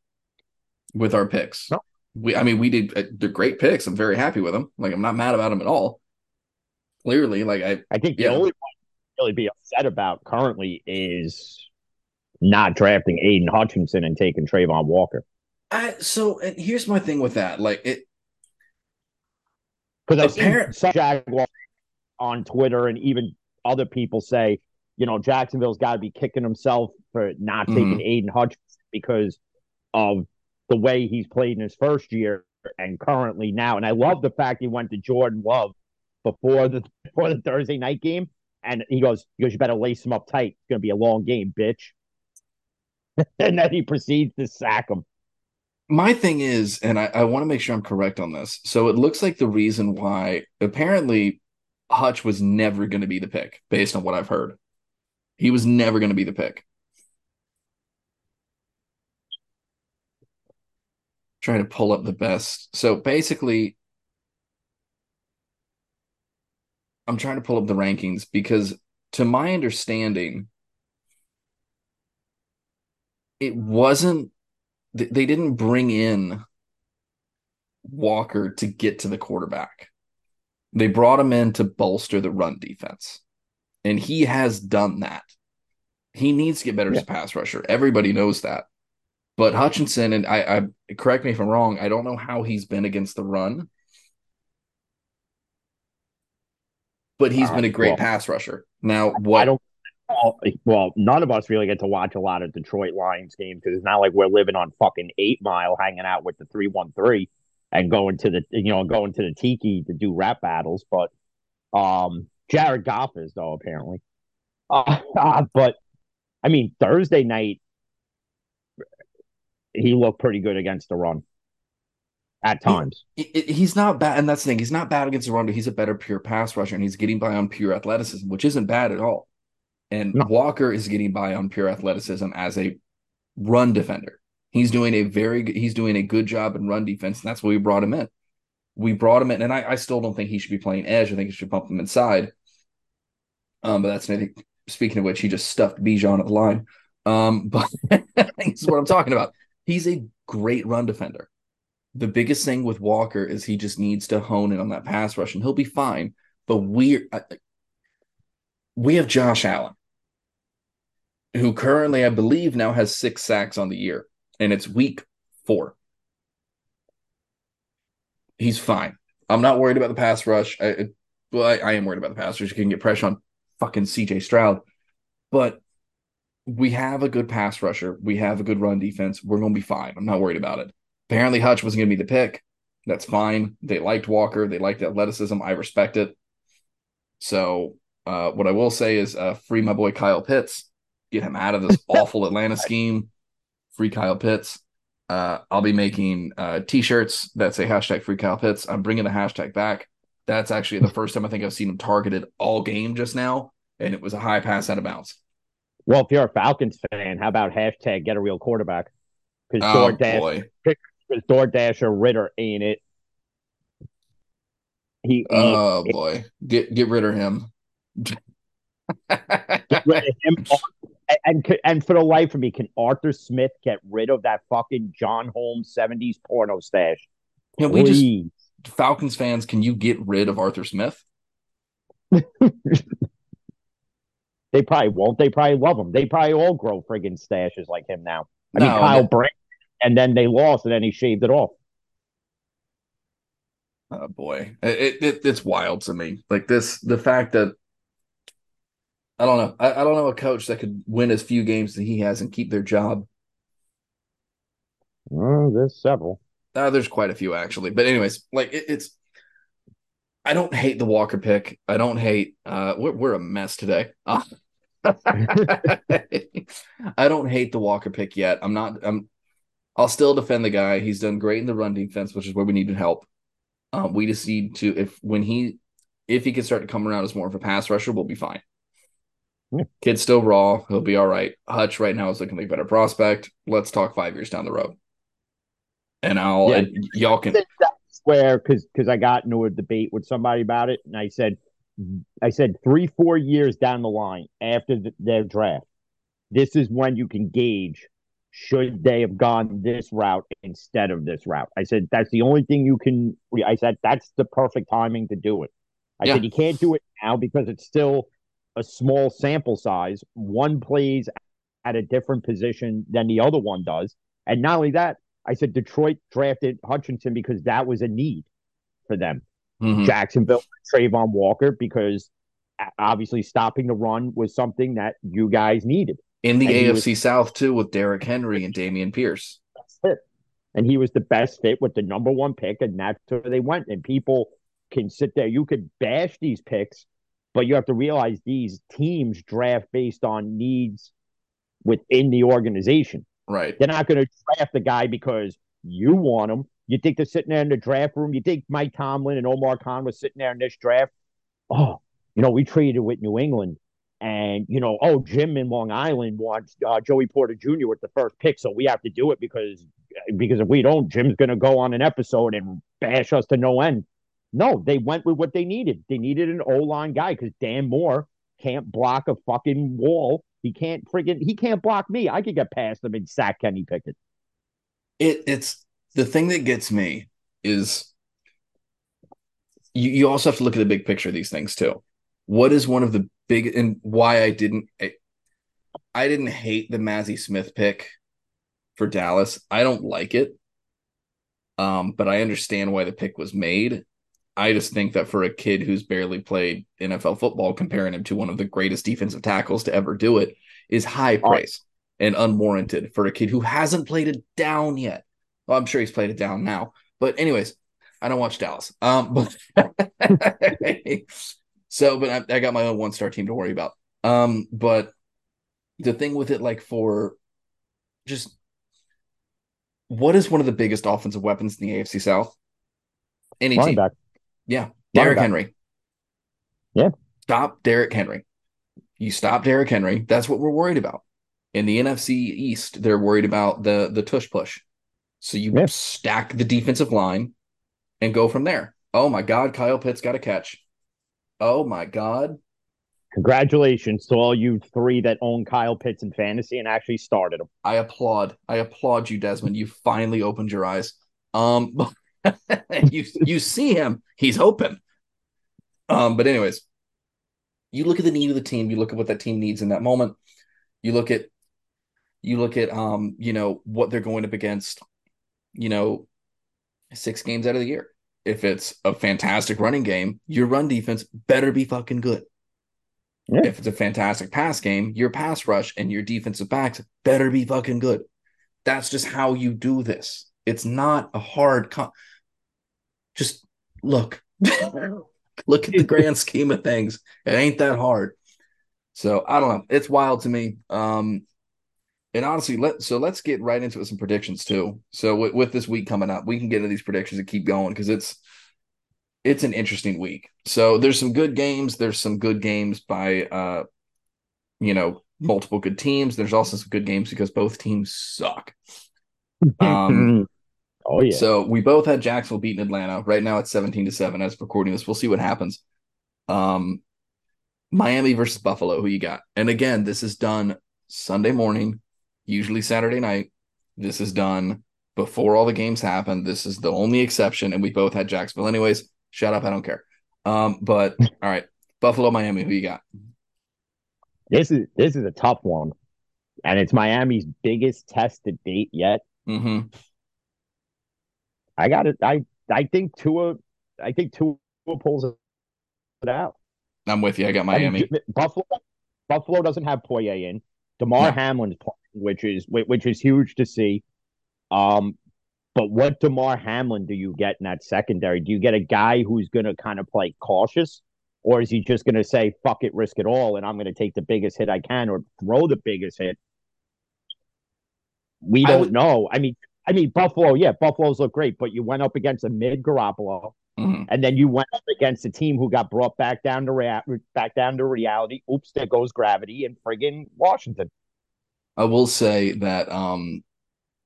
with our picks. No. We, I mean, we did. Uh, they're great picks. I'm very happy with them. Like, I'm not mad about them at all. Clearly, like I, I think the yeah. only one really be upset about currently is not drafting Aidan Hutchinson and taking Travon Walker. I, so and here's my thing with that. Like it, because I've seen some Jaguar on Twitter and even other people say, you know, Jacksonville's got to be kicking himself for not taking mm-hmm. Aidan Hutchinson because of the way he's played in his first year and currently now. And I love the fact he went to Jordan Love before the before the Thursday night game, and he goes, he goes, you better lace him up tight. It's gonna be a long game, bitch. and then he proceeds to sack him. My thing is, and I, I want to make sure I'm correct on this. So it looks like the reason why apparently Hutch was never going to be the pick, based on what I've heard. He was never going to be the pick. Trying to pull up the best. So basically, I'm trying to pull up the rankings because, to my understanding, it wasn't they didn't bring in Walker to get to the quarterback. They brought him in to bolster the run defense. And he has done that. He needs to get better yeah. as a pass rusher. Everybody knows that. But Hutchinson, and I, I correct me if I'm wrong, I don't know how he's been against the run. But he's uh, been a great well, pass rusher. Now, what I don't well, none of us really get to watch a lot of Detroit Lions games because it's not like we're living on fucking Eight Mile, hanging out with the three one three and going to the you know going to the tiki to do rap battles. But um, Jared Goff is though apparently. Uh, uh, but I mean Thursday night, he looked pretty good against the run at times. He, he's not bad, and that's the thing. He's not bad against the run, but he's a better pure pass rusher, and he's getting by on pure athleticism, which isn't bad at all. And no. Walker is getting by on pure athleticism as a run defender. He's doing a very good, he's doing a good job in run defense, and that's why we brought him in. We brought him in, and I, I still don't think he should be playing edge. I think he should bump him inside. Um, but that's. Speaking of which, he just stuffed Bijan at the line. Um, but this is what I'm talking about. He's a great run defender. The biggest thing with Walker is he just needs to hone in on that pass rush, and he'll be fine. But we we have Josh Allen who currently, I believe, now has six sacks on the year, and it's week four. he's fine. I'm not worried about the pass rush. I, well, I, I am worried about the pass rush. You can get pressure on fucking CJ Stroud, but we have a good pass rusher. We have a good run defense. We're going to be fine. I'm not worried about it. Apparently, Hutch wasn't going to be the pick. That's fine. They liked Walker. They liked athleticism. I respect it. So, uh, what I will say is uh, free my boy Kyle Pitts. Get him out of this awful Atlanta scheme. Free Kyle Pitts. Uh, I'll be making uh, t-shirts that say hashtag free Kyle Pitts. I'm bringing the hashtag back. That's actually the first time I think I've seen him targeted all game just now, and it was a high pass out of bounds. Well, if you're a Falcons fan, how about hashtag get a real quarterback? Because Oh boy. Because DoorDasher Ridder ain't it. He, Oh boy. Get get rid of him. get rid of him. And, and and for the life of me, can Arthur Smith get rid of that fucking John Holmes '70s porno stash? Can we just Falcons fans, can you get rid of Arthur Smith? They probably won't. They probably love him. They probably all grow friggin' stashes like him now. I mean, No, Kyle that- Brandt, and then they lost, and then he shaved it off. Oh boy. It, it it's wild to me. Like this the fact that I don't know. I, I don't know a coach that could win as few games that he has and keep their job. Oh, there's several. Uh, there's quite a few actually, but anyways, like it, it's. I don't hate the Walker pick. I don't hate. Uh, we're we're a mess today. Uh, I don't hate the Walker pick yet. I'm not. I'm. I'll still defend the guy. He's done great in the run defense, which is where we needed help. Um, we just need to if when he if he can start to come around as more of a pass rusher, we'll be fine. Yeah. Kid's still raw. He'll be all right. Hutch right now is looking like a better prospect. Let's talk five years down the road. And I'll Yeah. and y'all can That's where because because I got into a debate with somebody about it, and I said, I said three four years down the line after th- their draft, this is when you can gauge should they have gone this route instead of this route. I said that's the only thing you can. I said that's the perfect timing to do it. I Yeah. said you can't do it now because it's still a small sample size. One plays at a different position than the other one does, and not only that. I said Detroit drafted Hutchinson because that was a need for them. Mhm. Jacksonville, Travon Walker, because obviously stopping the run was something that you guys needed. In the and AFC South too with Derrick Henry and Dameon Pierce. That's it. And he was the best fit with the number one pick, and that's where they went. And people can sit there. You could bash these picks, but you have to realize these teams draft based on needs within the organization. Right. They're not going to draft the guy because you want him. You think they're sitting there in the draft room? You think Mike Tomlin and Omar Khan was sitting there in this draft? Oh, you know, we traded with New England, and you know, oh, Jim in Long Island wants uh, Joey Porter Jr. with the first pick, so we have to do it because because if we don't, Jim's going to go on an episode and bash us to no end. No, they went with what they needed. They needed an O line guy because Dan Moore can't block a fucking wall. He can't friggin' he can't block me. I could get past him and sack Kenny Pickett. It it's the thing that gets me is you, you also have to look at the big picture of these things too. What is one of the big and why I didn't I, I didn't hate the Mazi Smith pick for Dallas. I don't like it. Um, but I understand why the pick was made. I just think that for a kid who's barely played NFL football, comparing him to one of the greatest defensive tackles to ever do it is high praise and unwarranted for a kid who hasn't played it down yet. Well, I'm sure he's played it down now. But anyways, I don't watch Dallas. Um, but so, but I, I got my own one star team to worry about. Um, but the thing with it, like for just what is one of the biggest offensive weapons in the AFC South? Any Running team. back. Yeah. Derrick. Henry. Yeah. Stop Derrick Henry. You stop Derrick Henry. That's what we're worried about. In the NFC East, they're worried about the the tush push. So you Yeah. stack the defensive line and go from there. Oh my God, Kyle Pitts got a catch. Oh my God. Congratulations to all you three that own Kyle Pitts in fantasy and actually started him. I applaud. I applaud you, Desmond. You finally opened your eyes. Um you you see him, he's open. Um, but anyways, you look at the need of the team, you look at what that team needs in that moment. You look at you look at um, you know, what they're going up against, you know, six games out of the year. If it's a fantastic running game, your run defense better be fucking good. Yeah. If it's a fantastic pass game, your pass rush and your defensive backs better be fucking good. That's just how you do this. It's not a hard con- just look. look at the grand scheme of things. It ain't that hard. So I don't know. It's wild to me. Um and honestly, let so let's get right into some predictions too. So with, with this week coming up, we can get into these predictions and keep going because it's it's an interesting week. So there's some good games. There's some good games by uh, you know, multiple good teams. There's also some good games because both teams suck. Um, oh yeah. So we both had Jacksonville beating Atlanta. Right now it's 17 to 7 as recording this. We'll see what happens. Um Miami versus Buffalo, who you got? And again, this is done Sunday morning, usually Saturday night. This is done before all the games happen. This is the only exception, and we both had Jacksonville. Anyways, shut up, I don't care. Um, but all right, Buffalo, Miami, who you got? This is this is a tough one, and it's Miami's biggest test to date yet. Mm-hmm. I got it. I I think Tua. I think Tua pulls it out. I'm with you. I got Miami. And Buffalo. Buffalo doesn't have Poyer in. Damar No. Hamlin's playing, which is which is huge to see. Um, but what Damar Hamlin do you get in that secondary? Do you get a guy who's going to kind of play cautious, or is he just going to say "fuck it, risk it all," and I'm going to take the biggest hit I can, or throw the biggest hit? We don't would- know. I mean, I mean Buffalo. Yeah, Buffalo's look great, but you went up against a mid Garoppolo. Mhm. And then you went up against a team who got brought back down to rea- back down to reality. Oops, there goes gravity in friggin' Washington. I will say that um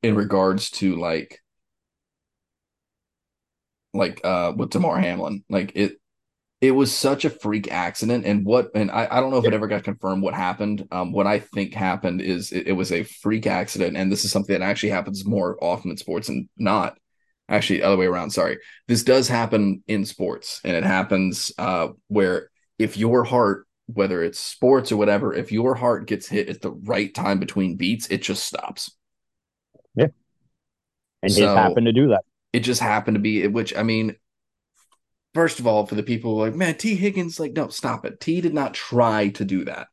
in regards to like like uh with Damar Hamlin, like it it was such a freak accident and what and I, I don't know if it ever got confirmed what happened. Um what I think happened is it, it was a freak accident and this is something that actually happens more often in sports and not actually other way around, sorry. This does happen in sports and it happens uh where if your heart whether it's sports or whatever, if your heart gets hit at the right time between beats, it just stops. Yeah and So- happened to do that. It just happened to be, which I mean, first of all, for the people who are like, man, Tee Higgins, like, no, stop it. T did not try to do that.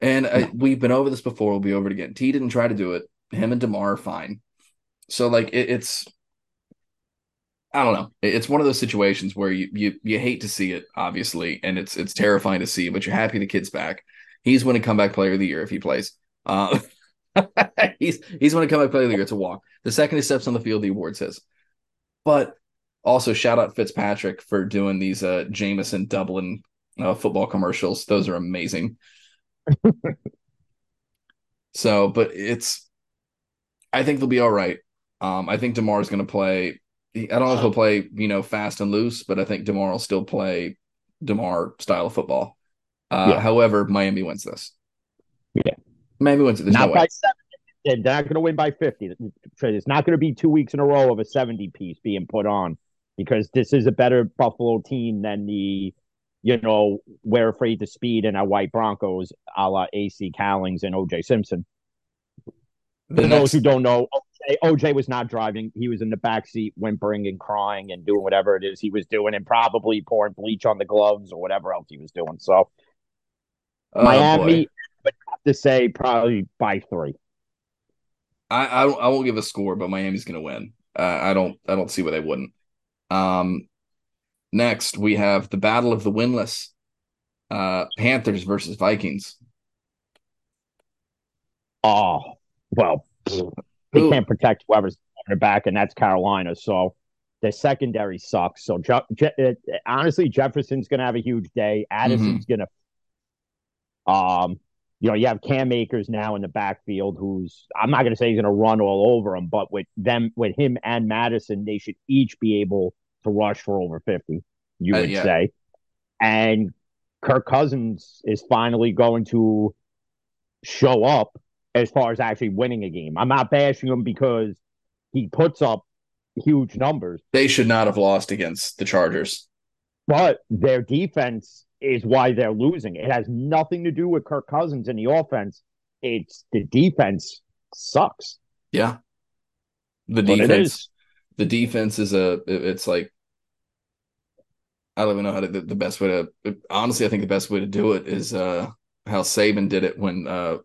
And uh, No. we've been over this before. We'll be over it again. T didn't try to do it. Him and Damar are fine. So, like, it, it's, I don't know. It's one of those situations where you you you hate to see it, obviously, and it's it's terrifying to see, but you're happy the kid's back. He's winning comeback player of the year if he plays. Uh, he's he's winning comeback player of the year. It's a walk. The second he steps on the field, the award's his. But also shout out Fitzpatrick for doing these uh Jameson Dublin uh, football commercials. Those are amazing. so, but it's I think they'll be all right. Um, I think Damar is going to play. I don't know if he'll play, you know, fast and loose, but I think Damar will still play Damar style of football. Uh, Yeah. However, Miami wins this. Yeah. Miami wins it. There's not no by way. seven. They're not going to win by 50. It's not going to be two weeks in a row of a 70 piece being put on because this is a better Buffalo team than the, you know, we're afraid to speed and our white Broncos a la AC Cowlings and OJ Simpson. The For next- those who don't know, OJ, OJ was not driving. He was in the back seat, whimpering and crying and doing whatever it is he was doing, and probably pouring bleach on the gloves or whatever else he was doing. So Oh, Miami, boy. would have to say probably by three. I, I I won't give a score, but Miami's going to win. Uh, I don't I don't see why they wouldn't. Um, next we have the battle of the winless. Uh, Panthers versus Vikings. Oh well, they can't protect whoever's back, and that's Carolina. So the secondary sucks. So Je- Je- uh, honestly, Jefferson's going to have a huge day. Addison's going to. Um, you know, you have Cam Akers now in the backfield, who's I'm not going to say he's going to run all over him, but with them, with him and Mattison, they should each be able to rush for over fifty. You Uh, would yeah. say, and Kirk Cousins is finally going to show up as far as actually winning a game. I'm not bashing him because he puts up huge numbers, They should not have lost against the Chargers. but their defense is why they're losing. It has nothing to do with Kirk Cousins and the offense. It's the defense sucks. Yeah, the But defense. The defense is a. It's like I don't even know how to the, the best way to honestly, I think the best way to do it is uh how Saban did it when uh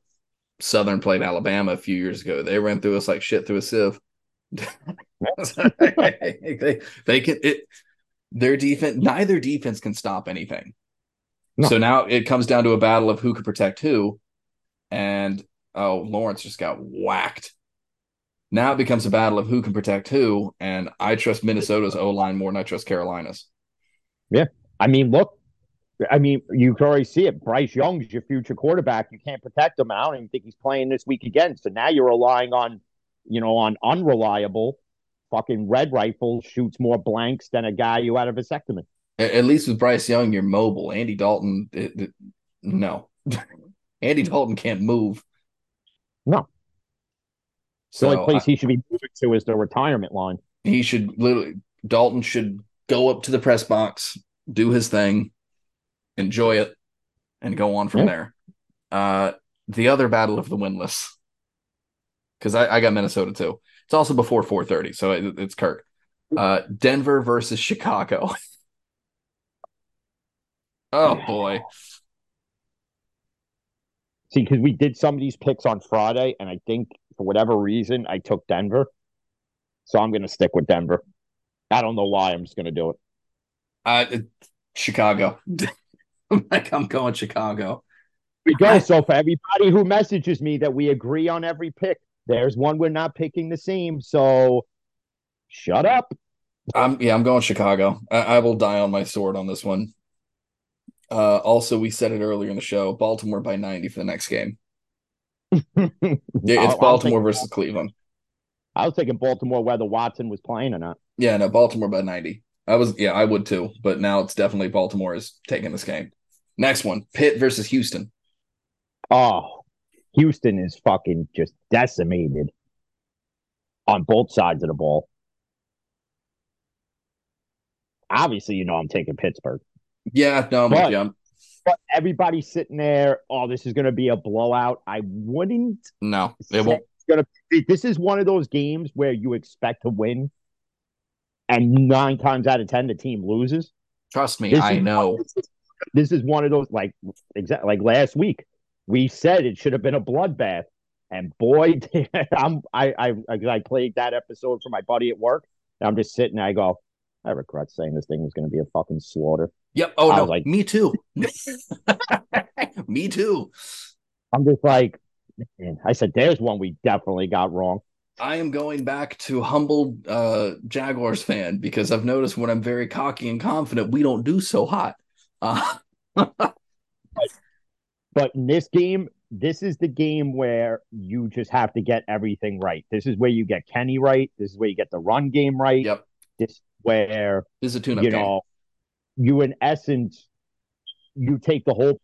Southern played Alabama a few years ago. They ran through us like shit through a sieve. they, they can it their defense neither defense can stop anything. No. So now it comes down to a battle of who can protect who. And oh, Lawrence just got whacked. Now it becomes a battle of who can protect who, and I trust Minnesota's O line more than I trust Carolina's. Yeah, I mean, look, I mean, you can already see it. Bryce Young's your future quarterback. You can't protect him. I don't even think he's playing this week again. So now you're relying on, you know, on unreliable fucking red rifle shoots more blanks than a guy you had a vasectomy. At least with Bryce Young, you're mobile. Andy Dalton, it, it, no. Andy Dalton can't move. No. So the only place I, he should be moving to is the retirement line. He should literally Dalton should go up to the press box, do his thing, enjoy it, and go on from yeah. there. Uh, the other battle of the winless, because I, I, got Minnesota too. It's also before 4:30, so it, it's Kirk. Uh, Denver versus Chicago. oh boy. See, because we did some of these picks on Friday, and I think for whatever reason I took Denver, so I'm going to stick with Denver. I don't know why. I'm just going to do it. Uh, Chicago. like I'm going Chicago. We go. So for everybody who messages me that we agree on every pick, there's one we're not picking the same. So shut up. I'm yeah, I'm going Chicago. I, I will die on my sword on this one. Uh, also, we said it earlier in the show: Baltimore by 90 for the next game. yeah, it's Baltimore versus Cleveland. I was thinking Baltimore whether Watson was playing or not. Yeah, no, Baltimore by 90. I was yeah, I would too, but now it's definitely Baltimore is taking this game. Next one, Pitt versus Houston. Oh, Houston is fucking just decimated on both sides of the ball. Obviously, you know I'm taking Pittsburgh. Yeah, no, I'm but. But everybody's sitting there. Oh, this is going to be a blowout. I wouldn't. No, it won't. Gonna this is one of those games where you expect to win, and nine times out of ten the team loses. Trust me, this I know. One, this, is, this is one of those like exact like last week we said it should have been a bloodbath, and boy, I'm I I I played that episode for my buddy at work. And I'm just sitting. I go, I regret saying this thing was going to be a fucking slaughter. Yep. Oh I no, like me too. me too. I'm just like, man, I said, there's one we definitely got wrong. I am going back to humble uh, Jaguars fan because I've noticed when I'm very cocky and confident, we don't do so hot. Uh- but, in this game, this is the game where you just have to get everything right. This is where you get Kenny right. This is where you get the run game right. Yep. This where this is a tune-up you game. know you in essence you take the whole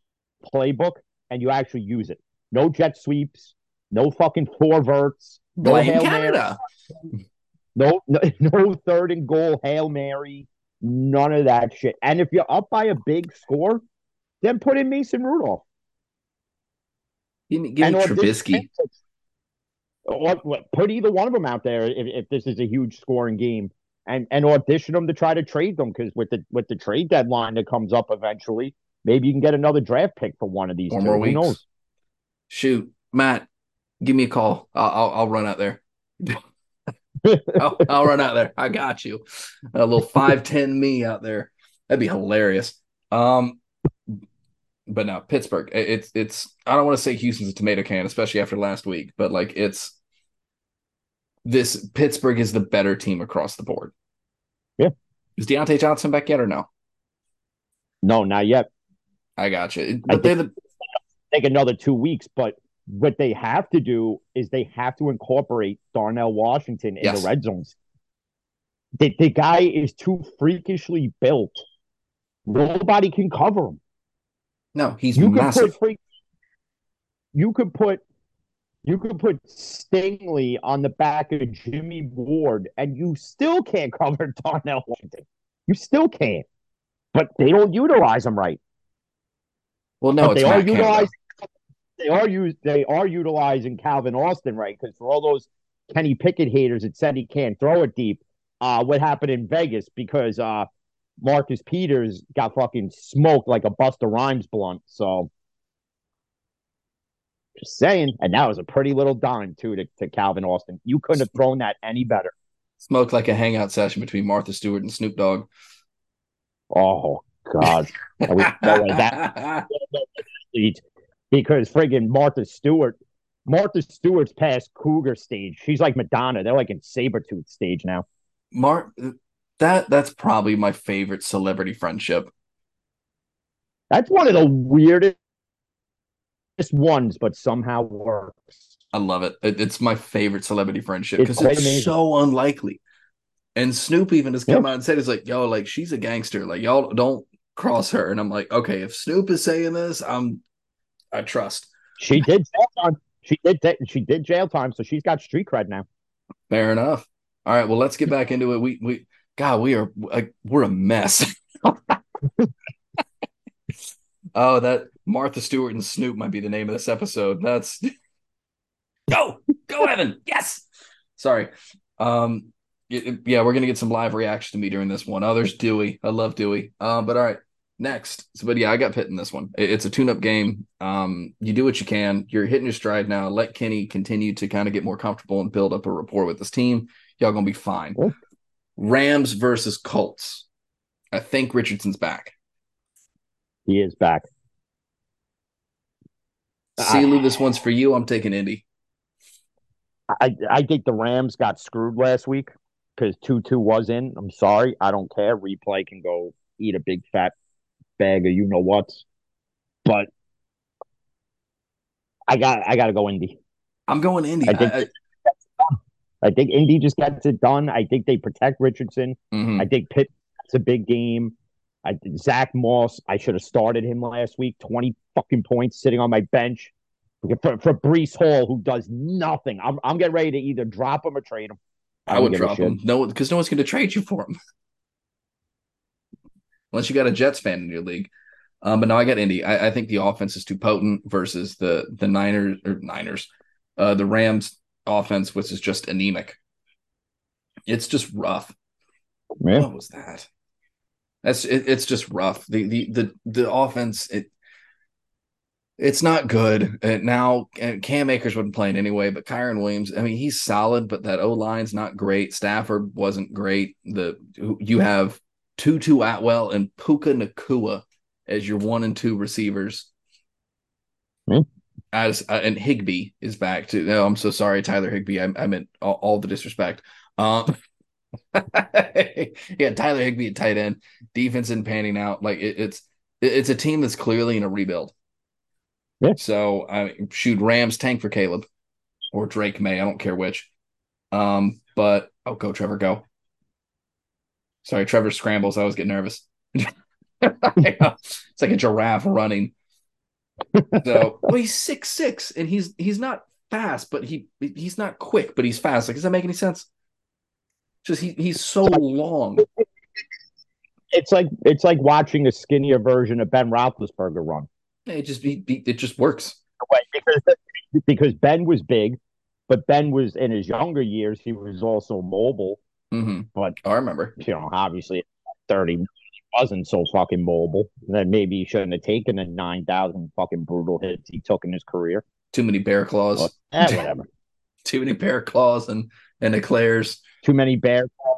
playbook and you actually use it. No jet sweeps, no fucking four verts, no Blame hail Canada. Mary, no, no no third and goal hail mary, none of that shit. And if you're up by a big score, then put in Mason Rudolph. Give me, give me Trubisky. Or, put either one of them out there if, if this is a huge scoring game and and audition them to try to trade them because with the with the trade deadline that comes up eventually, maybe you can get another draft pick for one of these. Four two. more weeks. Who knows? Shoot, Matt, give me a call. I'll I'll, I'll run out there. I'll, I'll, run out there. I got you. A little five ten me out there. That'd be hilarious. Um, but no, Pittsburgh. It's it's. I don't want to say Houston's a tomato can, especially after last week. But like, it's this Pittsburgh is the better team across the board. Yeah. Is Diontae Johnson back yet or no? No, not yet. I got you. But they the take another two weeks, but what they have to do is they have to incorporate Darnell Washington in yes. the red zones. The, the guy is too freakishly built. Nobody can cover him. No, he's you massive. Could put, you could put you could put Stingley on the back of Jimmy Ward, and you still can't cover Darnell Washington. You still can't. But they don't utilize them right. Well, no, they are utilizing. They are use, They are utilizing Calvin Austin right because for all those Kenny Pickett haters that said he can't throw it deep, uh, what happened in Vegas because uh, Marcus Peters got fucking smoked like a Busta Rhymes blunt. So just saying. And that was a pretty little dime too to, to Calvin Austin. You couldn't have thrown that any better. Smoked like a hangout session between Martha Stewart and Snoop Dogg. Oh God. way that because friggin' Martha Stewart, Martha Stewart's past Cougar stage. She's like Madonna. They're like in Sabretooth stage now. Mark that that's probably my favorite celebrity friendship. That's one of the weirdest ones, but somehow works. I love it. it it's my favorite celebrity friendship because it's, it's so unlikely. And Snoop even has come out and said, "It's like, yo, like she's a gangster. Like y'all don't cross her." And I'm like, okay, if Snoop is saying this, I'm, I trust. She did jail time. She did. She did jail time, so she's got street cred now. Fair enough. All right. Well, let's get back into it. We we God, we are like we're a mess. oh, that Martha Stewart and Snoop might be the name of this episode. That's go, go, Evan. Yes. Sorry. Um, yeah, we're gonna get some live reaction to me during this one. Oh, there's Dewey. I love Dewey. Um, but all right, next. So, but yeah, I got Pitt in this one. It's a tune-up game. Um, you do what you can. You're hitting your stride now. Let Kenny continue to kind of get more comfortable and build up a rapport with this team. Y'all gonna be fine. Rams versus Colts. I think Richardson's back. He is back. Sealy, this one's for you. I'm taking Indy. I I think the Rams got screwed last week because two two was in. I'm sorry, I don't care. Replay can go eat a big fat bag of you know what, but I got I got to go Indy. I'm going Indy. I think, I, I think Indy just gets it done. I think they protect Richardson. Mm-hmm. I think Pitt. It's a big game. I, Zack Moss, I should have started him last week. Twenty fucking points sitting on my bench for, for Breece Hall, who does nothing. I'm I'm getting ready to either drop him or trade him. I, I would drop him. No, because no one's going to trade you for him unless you got a Jets fan in your league. Um, but now I got Indy. I, I, think the offense is too potent versus the the Niners or Niners, uh, the Rams offense, which is just anemic. It's just rough. Man. What was that? That's it, it's just rough. The the the the offense it it's not good. And now Cam Akers wasn't playing anyway, but Kyren Williams, I mean, he's solid, but that O line's not great. Stafford wasn't great. The you have Tutu Atwell and Puka Nacua as your one and two receivers. Mm. As uh, and Higbee is back too. No, I'm so sorry, Tyler Higbee. I, I meant all, all, the disrespect. Um, yeah, Tyler Higbee at tight end. Defense and panning out. Like it, it's it's a team that's clearly in a rebuild. Yeah. So I shoot Rams tank for Caleb or Drake Maye. I don't care which. Um, but oh, go Trevor, go. Sorry, Trevor scrambles. I always get nervous. it's like a giraffe running. So well, he's six six and he's he's not fast, but he he's not quick, but he's fast. Like, does that make any sense? Just he he's so long. It's like it's like watching a skinnier version of Ben Roethlisberger run. It just be, it just works. Because, because Ben was big, but Ben was in his younger years. He was also mobile. Mm-hmm. But oh, I remember, you know, obviously, thirty wasn't so fucking mobile. That maybe he shouldn't have taken the nine thousand fucking brutal hits he took in his career. Too many bear claws. But, eh, whatever. Too many bear claws and and eclairs. Too many bear claws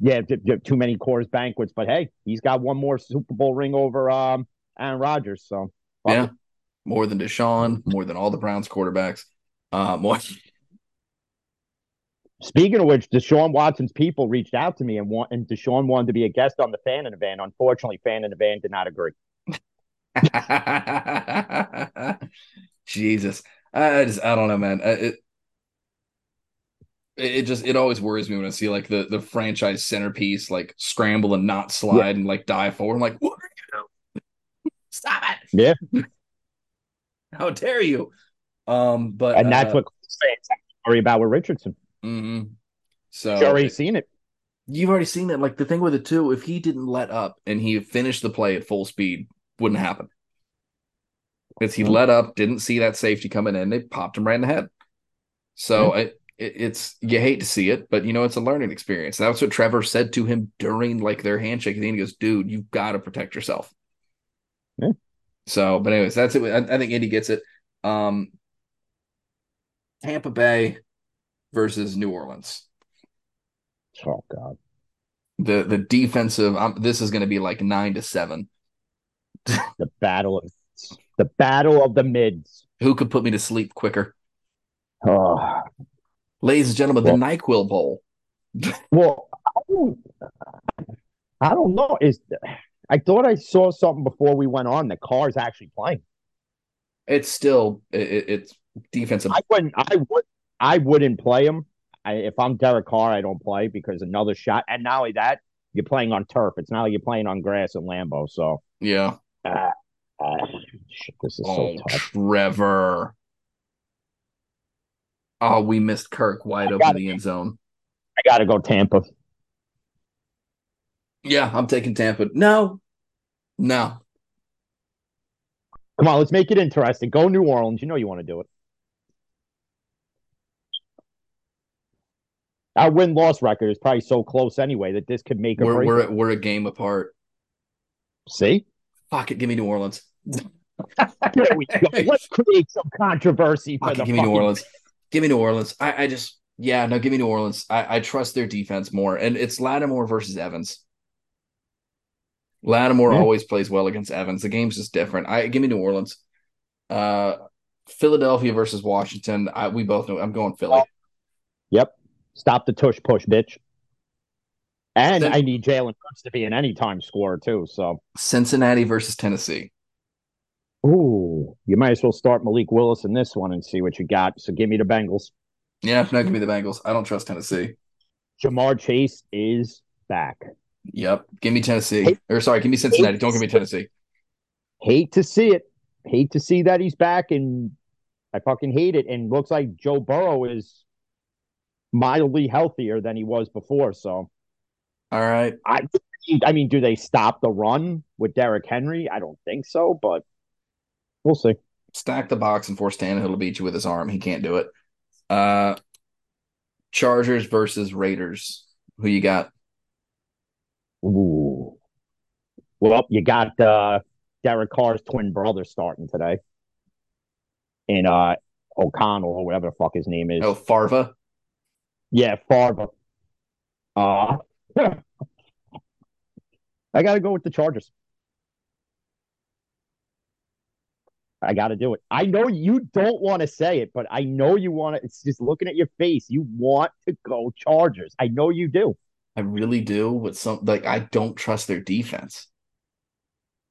yeah, too many Coors banquets, but hey, he's got one more Super Bowl ring over um Aaron Rodgers. So yeah, more than Deshaun, more than all the Browns quarterbacks. Uh, more. Speaking of which, Deshaun Watson's people reached out to me and want and Deshaun wanted to be a guest on the fan in the van. Unfortunately, fan in the van did not agree. Jesus, I just I don't know, man. It, it just it always worries me when I see like the the franchise centerpiece like scramble and not slide yeah. and like die forward. I'm like, what are you doing? Stop it. Yeah. How dare you? Um, but and that's uh, what worry about with Richardson. Mm-hmm. So you've already seen it. You've already seen it. Like the thing with it too, if he didn't let up and he finished the play at full speed, wouldn't happen. Because he mm-hmm. let up, didn't see that safety coming in, they popped him right in the head. So mm-hmm. it it, it's you hate to see it, but you know it's a learning experience. That's what Trevor said to him during like their handshake. And he goes, "Dude, you've got to protect yourself." Yeah. So, but anyways, that's it. I, I think Indy gets it. Um, Tampa Bay versus New Orleans. Oh God. The the defensive. Um, this is going to be like nine to seven. the battle of the battle of the mids. Who could put me to sleep quicker? Oh. Ladies and gentlemen, well, the Nyquil Bowl. well, I don't, I don't know. Is I thought I saw something before we went on. The car's actually playing. It's still it, it's defensive. I wouldn't. I would. I wouldn't play him. I, if I'm Derek Carr, I don't play because another shot. And not only that, you're playing on turf. It's not like you're playing on grass in Lambeau. So yeah. Uh, uh, shit, this is oh, so tough. Trevor. Oh, we missed Kirk wide open in the end zone. I got to go Tampa. Yeah, I'm taking Tampa. No, no. Come on, let's make it interesting. Go New Orleans. You know you want to do it. Our win loss record is probably so close anyway that this could make a we're, break. We're, we're a game apart. See? Fuck it. Give me New Orleans. there we go. Let's create some controversy for Fuck the it, give me New Orleans. Give me New Orleans. I, I just yeah, no, give me New Orleans. I, I trust their defense more. And it's Lattimore versus Evans. Lattimore yeah. always plays well against Evans. The game's just different. I give me New Orleans. Uh Philadelphia versus Washington. I, we both know I'm going Philly. Yep. Stop the tush push, bitch. And I need Jalen Hurts to be an anytime scorer too. So Cincinnati versus Tennessee. Ooh, you might as well start Malik Willis in this one and see what you got. So give me the Bengals. Yeah, no, give me the Bengals. I don't trust Tennessee. Ja'Marr Chase is back. Yep. Give me Tennessee. Hate, or sorry, give me Cincinnati. Don't give me Tennessee. Hate to see it. Hate to see that he's back and I fucking hate it. And looks like Joe Burrow is mildly healthier than he was before. So all right. I I mean, do they stop the run with Derrick Henry? I don't think so, but we'll see. Stack the box and force Tannehill to beat you with his arm. He can't do it. Uh Chargers versus Raiders. Who you got? Ooh. Well, you got uh Derek Carr's twin brother starting today. In uh O'Connell or whatever the fuck his name is. Oh, Farva? Yeah, Farva. Uh I gotta go with the Chargers. I got to do it. I know you don't want to say it, but I know you want to. It's just looking at your face. You want to go Chargers. I know you do. I really do. But some like I don't trust their defense.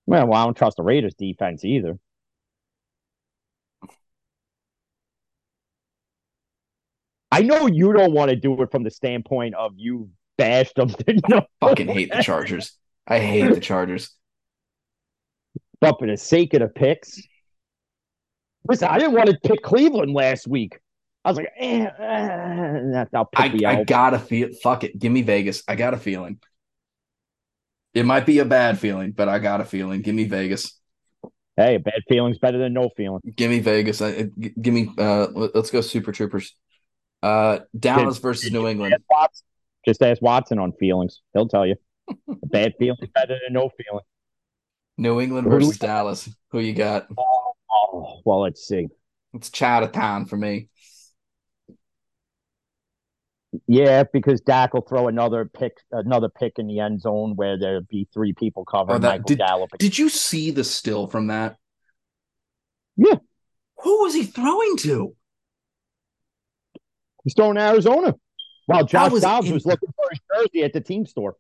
Well, well, I don't trust the Raiders' defense either. I know you don't want to do it from the standpoint of you bashed them. I fucking hate the Chargers. I hate the Chargers. But for the sake of the picks, listen, I didn't want to pick Cleveland last week. I was like, eh, eh, I'll pick I, I gotta feel. Fuck it. Give me Vegas. I got a feeling. It might be a bad feeling, but I got a feeling. Give me Vegas. Hey, bad feeling's better than no feeling. Give me Vegas. I, give me. Uh, let's go Super Troopers. Uh, Dallas versus New England. Just ask Watson on feelings. He'll tell you. A bad feeling better than no feeling. New England versus Dallas. Who you got? Oh, well, let's see. It's Chattertown for me. Yeah, because Dak will throw another pick, another pick in the end zone where there'd be three people covering that, Michael did, Gallup. Did you see the still from that? Yeah. Who was he throwing to? He's throwing Arizona. While Josh was Dobbs in- was looking for his jersey at the team store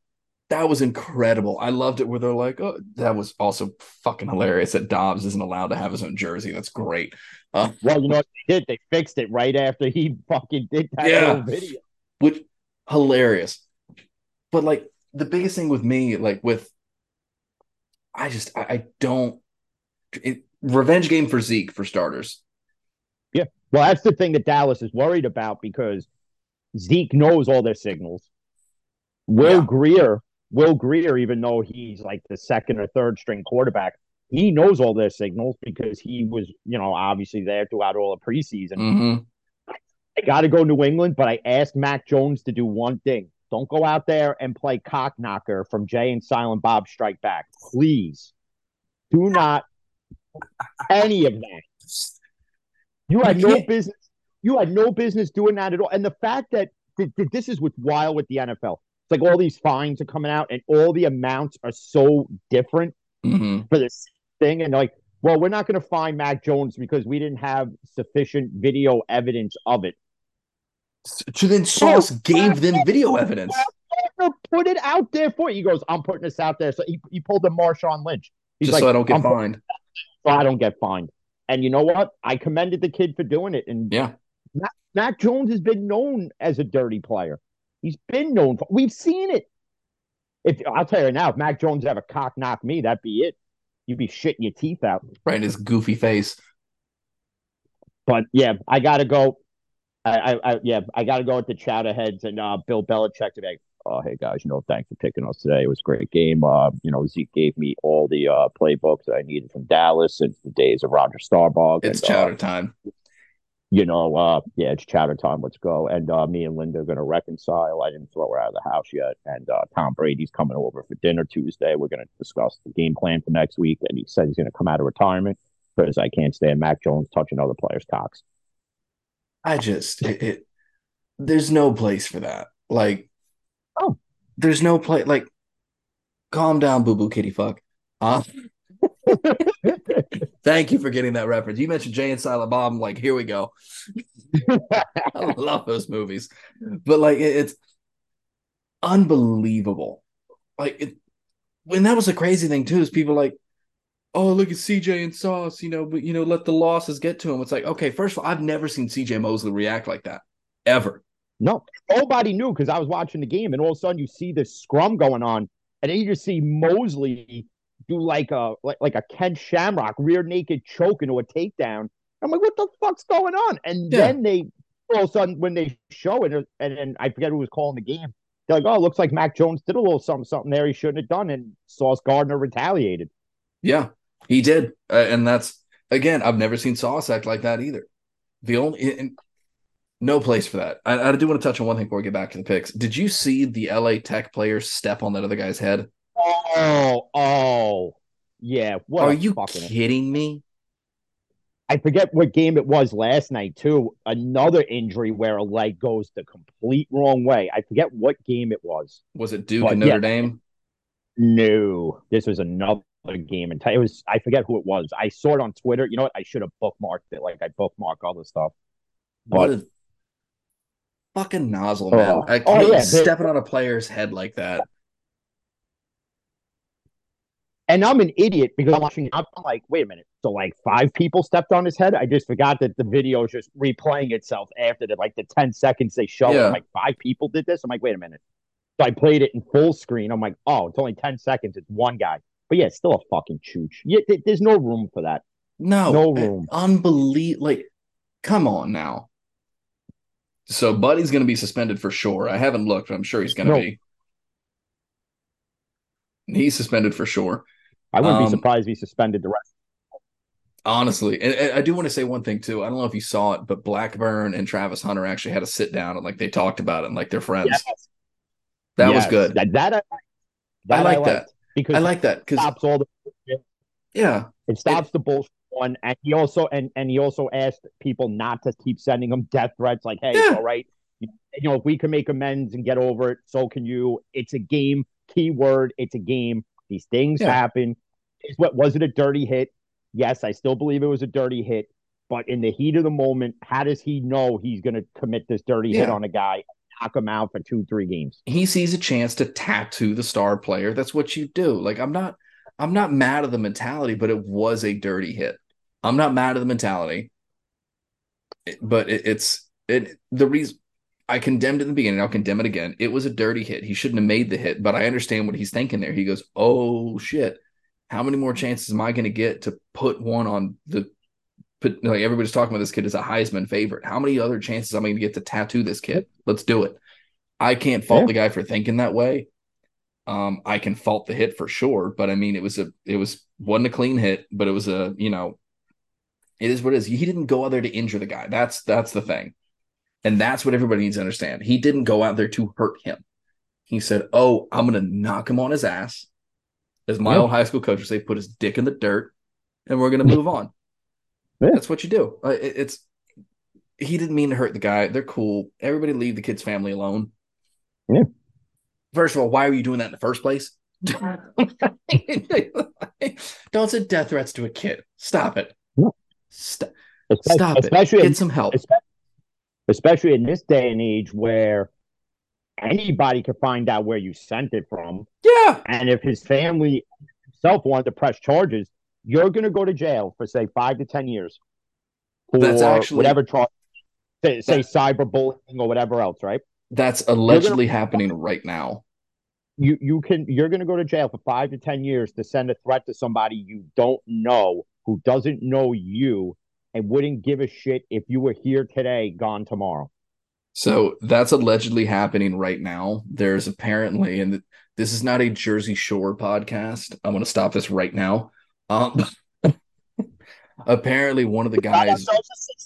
that was incredible. I loved it where they're like, oh, that was also fucking hilarious that Dobbs isn't allowed to have his own jersey. That's great. Uh, well, you know what they did? They fixed it right after he fucking did that yeah, video. Which hilarious. But like the biggest thing with me, like with, I just I, I don't. It, revenge game for Zeke for starters. Well, that's the thing that Dallas is worried about because Zeke knows all their signals. Will yeah. Grier Will Grier, even though he's like the second or third string quarterback, he knows all their signals because he was, you know, obviously there throughout all the preseason. Mm-hmm. I got to go New England, but I asked Mac Jones to do one thing. Don't go out there and play cock knocker from Jay and Silent Bob Strike Back. Please do not any of that. You had no business. You had no business doing that at all. And the fact that th- th- this is what's wild with the NFL. It's like all these fines are coming out, and all the amounts are so different Mhm. for this thing. And like, well, we're not going to fine Mac Jones because we didn't have sufficient video evidence of it. So then Sauce gave them video evidence. Put it out there for you. He goes, I'm putting this out there. So he, he pulled a Marshawn Lynch. He's Just like, so I don't get "I'm fined. so I don't get fined. And you know what? I commended the kid for doing it. And Yeah. Mac, Mac Jones has been known as a dirty player. He's been known for. We've seen it. If I'll tell you now, if Mac Jones ever cock knock me, that'd be it. You'd be shitting your teeth out. Right in his goofy face. But yeah, I gotta go. I, I, I yeah, I gotta go with the Chowderheads and uh, Bill Belichick today. Oh, hey guys, you know, thanks for picking us today. It was a great game. Uh, you know, Zeke gave me all the uh playbooks that I needed from Dallas since the days of Roger Staubach. It's and, uh, chowder time. you know, uh, yeah, it's chowder time. Let's go. And uh, me and Linda are going to reconcile. I didn't throw her out of the house yet. And uh, Tom Brady's coming over for dinner Tuesday. We're going to discuss the game plan for next week. And he said he's going to come out of retirement because I can't stand Mac Jones touching other players' cocks. I just it, it there's no place for that. Like. There's no play like calm down, boo boo kitty fuck. Uh, thank you for getting that reference. You mentioned Jay and Silent Bob. I'm like, here we go. I love those movies. But like it, it's unbelievable. Like it when that was a crazy thing too, is people like, oh, look at CJ and Sauce, you know, but you know, let the losses get to him. It's like, okay, first of all, I've never seen CJ Mosley react like that. Ever. No, nobody knew because I was watching the game. And all of a sudden you see this scrum going on. And then you just see Mosley do like a like, like a Ken Shamrock rear naked choke into a takedown. I'm like, what the fuck's going on? And Yeah. then they all of a sudden when they show it, and then I forget who was calling the game. They're like, oh, it looks like Mac Jones did a little something something there he shouldn't have done, and Sauce Gardner retaliated. Yeah, he did. Uh, and that's again, I've never seen Sauce act like that either. The only and no place for that. I, I do want to touch on one thing before we get back to the picks. Did you see the LA Tech player step on that other guy's head? Oh, oh, yeah. What Are you kidding me? I forget what game it was last night too. Another injury where a leg goes the complete wrong way. I forget what game it was. Was it Duke But, and Notre yeah. Dame? No, this was another game, and it was I forget who it was. I saw it on Twitter. You know what? I should have bookmarked it. Like I bookmark all the stuff. What But a fucking nozzle, man. Oh. I Oh, can't yeah, stepping on a player's head like that. and I'm an idiot because I'm watching. I'm like, wait a minute. So like five people stepped on his head. I just forgot that the video is just replaying itself after the like the ten seconds they show. Yeah. Like, five people did this. I'm like, wait a minute. So I played it in full screen. I'm like, oh, it's only ten seconds. It's one guy. But yeah, it's still a fucking chooch. Yeah, th- there's no room for that. No, No room. Unbelievable. Like, come on now. So Buddy's going to be suspended for sure. I haven't looked, but I'm sure he's going to No. be. He's suspended for sure. I wouldn't Um, be surprised if he suspended the rest. Honestly, and, and I do want to say one thing too. I don't know if you saw it, but Blackburn and Travis Hunter actually had a sit down and like they talked about it and like they're friends. Yes. That was good. That, that, I, I like liked that. because I like that because stops all the yeah, It stops the bullshit one, and he also and and he also asked people not to keep sending him death threats. Like, hey, Yeah. all right. You, know, if we can make amends and get over it, so can you. It's a game. Keyword. It's a game. These things Yeah. happen. Is what was it a dirty hit? Yes, I still believe it was a dirty hit. But in the heat of the moment, how does he know he's going to commit this dirty hit on a guy, knock him out for two, three games? he sees a chance to tattoo the star player. That's what you do. Like I'm not I'm not mad at the mentality, but it was a dirty hit. I'm not mad at the mentality. But it, it's it the reason I condemned it in the beginning, I'll condemn it again. It was a dirty hit. He shouldn't have made the hit, but I understand what he's thinking there. He goes, "Oh shit. How many more chances am I going to get to put one on the put like everybody's talking about this kid as a Heisman favorite. How many other chances am I going to get to tattoo this kid? Let's do it. I can't fault Yeah. the guy for thinking that way. Um, I can fault the hit for sure, but I mean, it was a, it was wasn't a clean hit, but it was a, you know, it is what it is. He didn't go out there to injure the guy. That's that's the thing. And that's what everybody needs to understand. He didn't go out there to hurt him. He said, Oh, I'm going to knock him on his ass. As my Yeah. old high school coach would say, put his dick in the dirt and we're going to move on. Yeah. That's what you do. Uh, it- It's, he didn't mean to hurt the guy. They're cool. Everybody leave the kid's family alone. Yeah. First of all, why were you doing that in the first place? Don't send death threats to a kid. Stop it. No. Stop, Especially, stop it. especially in, Get some help. especially, in this day and age where anybody can find out where you sent it from. Yeah. And if his family himself wanted to press charges, you're going to go to jail for say five to ten years for That's actually- whatever charge, say, say cyberbullying or whatever else, right? That's allegedly happening right now. You you can you're going to go to jail for five to ten years to send a threat to somebody you don't know who doesn't know you and wouldn't give a shit if you were here today, gone tomorrow. So that's allegedly happening right now. There's apparently, and this is not a Jersey Shore podcast. I'm going to stop this right now. Um, apparently, one of the guys,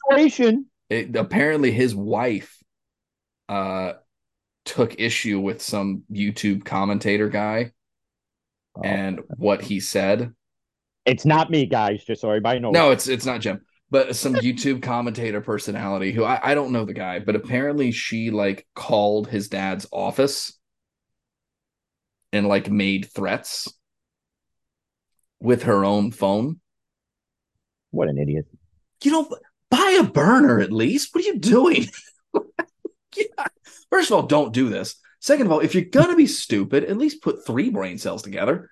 situation. it, apparently his wife, uh, took issue with some YouTube commentator guy and what he said. It's not me, guys. Just so everybody knows. No, it's it's not Jim, but some YouTube commentator personality who I, I don't know the guy, but apparently she like called his dad's office and like made threats with her own phone. What an idiot. You know, buy a burner at least. What are you doing? Yeah. First of all, don't do this. Second of all, if you're gonna be stupid, at least put three brain cells together.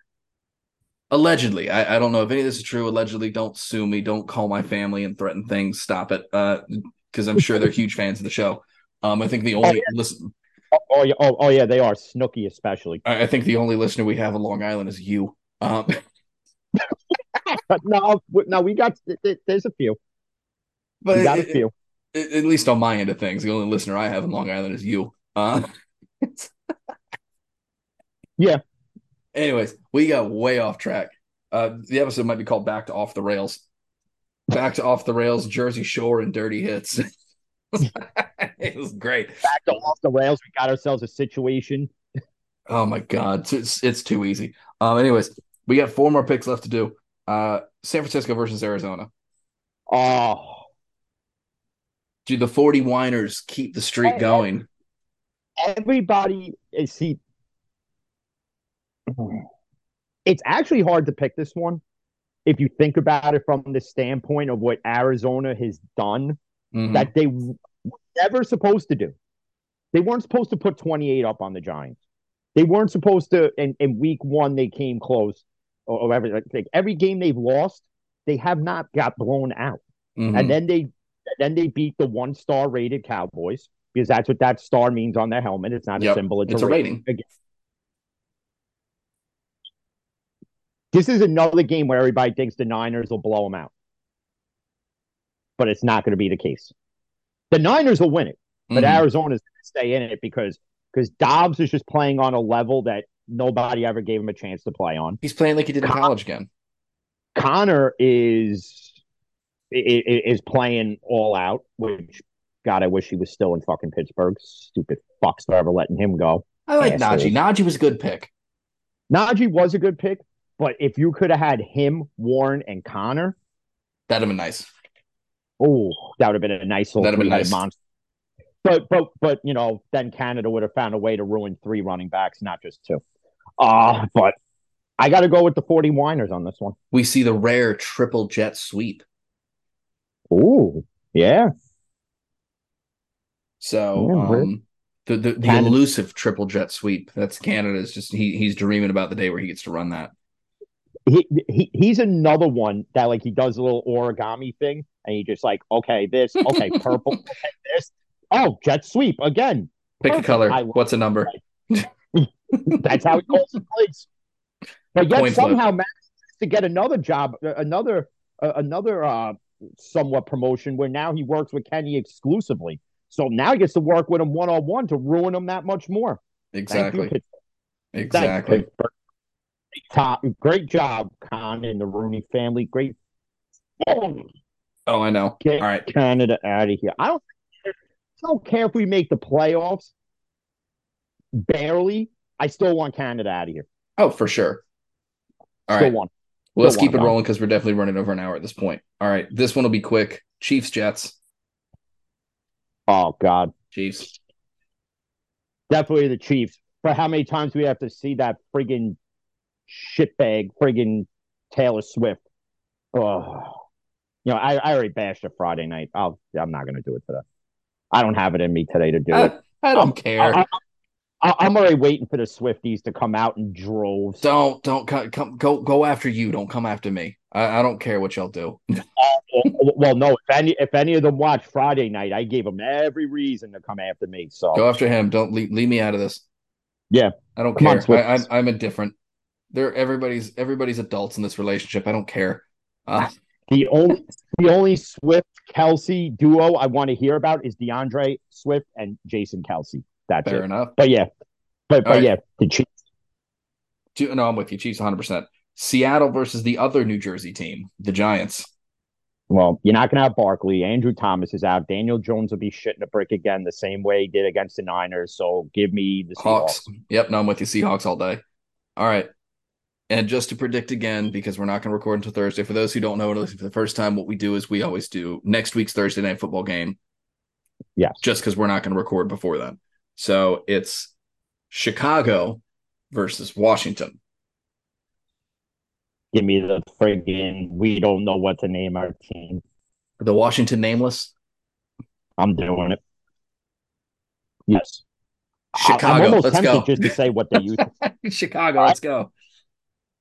Allegedly, I, I don't know if any of this is true. Allegedly, don't sue me. Don't call my family and threaten things. Stop it, because I'm sure they're huge fans of the show. Um, I think the only listen. Oh, oh yeah, oh, oh yeah, they are Snooki especially. I I think the only listener we have on Long Island is you. Um, no, no, we got th- th- there's a few. but We got a few. At least on my end of things, the only listener I have in Long Island is you. Uh, Yeah. Anyways, we got way off track. Uh, the episode might be called "Back to Off the Rails." Back to Off the Rails, Jersey Shore, and Dirty Hits. it was great. Back to off the rails. We got ourselves a situation. Oh my god, it's it's, it's too easy. Um, anyways, we got four more picks left to do. Uh, San Francisco versus Arizona. Oh, Do the Forty Winers keep the streak going? everybody is see. It's actually hard to pick this one if you think about it from the standpoint of what Arizona has done Mhm. that they were never supposed to do. They weren't supposed to put 28 up on the Giants. They weren't supposed to. In, in week one, they came close. Or, or every like every game they've lost, they have not got blown out. Mhm. And then they then they beat the one star rated Cowboys because that's what that star means on their helmet. It's not Yep, a symbol; it's, it's a rating. Again. This is another game where everybody thinks the Niners will blow them out, but it's not going to be the case. The Niners will win it, but Mhm. Arizona's going to stay in it because because Dobbs is just playing on a level that nobody ever gave him a chance to play on. He's playing like he did in Con- college again. Conner is is playing all out, which God, I wish he was still in fucking Pittsburgh. Stupid fucks for ever letting him go. I like Assholes. Najee. Najee was a good pick. Najee was a good pick, but if you could have had him, Warren, and Conner, That'd have been nice. oh, that would have been a nice little That'd have been nice. monster. But but but you know, then Canada would have found a way to ruin three running backs, not just two. Uh but I got to go with the 40 Winers on this one. We see the rare triple jet sweep. Ooh, yeah. So Yeah, um, the the, the elusive triple jet sweep. That's Canada's just he he's dreaming about the day where he gets to run that. he, he he's another one that like he does a little origami thing and he just like okay this okay purple okay this oh jet sweep again Pick a color. What's a number? that's how he calls the plays but yet flip. somehow manages to get another job uh, another uh, another uh somewhat promotion where now he works with Kenny exclusively so now he gets to work with him one on one to ruin him that much more Thank you, Exactly. You, Exactly. Pittsburgh. Top, great job, Khan and the Rooney family. Great. Oh, Oh, I know. Get All right. Canada out of here. I don't. I don't care if we make the playoffs. Barely. I still want Canada out of here. Oh, for sure. All still right. want. Well, let's keep it rolling because we're definitely running over an hour at this point. All right. This one will be quick. Chiefs, Jets. Oh God. Chiefs. Definitely the Chiefs. For how many times we have to see that friggin' shitbag, friggin' Taylor Swift? Oh, you know, I, I already bashed it Friday night. I'll, I'm not gonna do it today. I don't have it in me today to do I, it. I don't I'm- care. I, I, I'm already waiting for the Swifties to come out in droves. don't don't co- come go go after you. Don't come after me. I, I don't care what y'all do. well, well, no. If any if any of them watch Friday night, I gave them every reason to come after me. So Go after him. Don't leave, leave me out of this. Yeah. I don't Come care. I, I'm Swifties. I'm indifferent. They're everybody's everybody's adults in this relationship. I don't care. Uh, the only the only Swift Kelce duo I want to hear about is D'Andre Swift and Jason Kelce. That's fair it. enough. But yeah, but but right. yeah, the Chiefs. No, I'm with you. Chiefs 100. percent Seattle versus the other New Jersey team, the Giants. Well, you're not gonna have Barkley. Andrew Thomas is out. Daniel Jones will be shitting a brick again, the same way he did against the Niners. So give me the Seahawks. Hawks. Yep, no, I'm with you. Seahawks all day. All right. And just to predict again, because we're not going to record until Thursday. For those who don't know, for the first time, what we do is we always do next week's Thursday night football game. Yes. Just because we're not going to record before then. So it's Chicago versus Washington. Give me the friggin' we don't know what to name our team. The Washington nameless. I'm doing it. Yes. I- I'm Chicago. almost Let's tempted go. just to say what they use. Chicago. Let's go.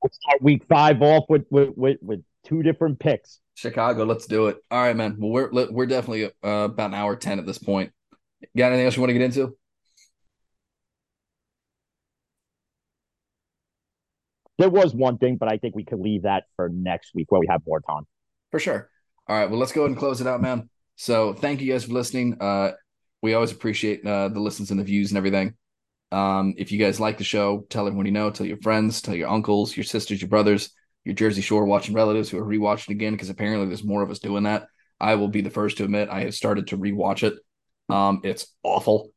Let's start week five off with with with, with two different picks. Chicago. Let's do it. All right, man. Well, we're we're definitely uh, about an hour ten at this point. Got anything else you want to get into? There was one thing, but I think we could leave that for next week where we have more time. For sure. All right. Well, let's go ahead and close it out, man. So thank you guys for listening. Uh, we always appreciate uh, the listens and the views and everything. Um, if you guys like the show, tell everyone you know, tell your friends, tell your uncles, your sisters, your brothers, your Jersey Shore watching relatives who are rewatching again, because apparently there's more of us doing that. I will be the first to admit I have started to rewatch it. Um, it's awful.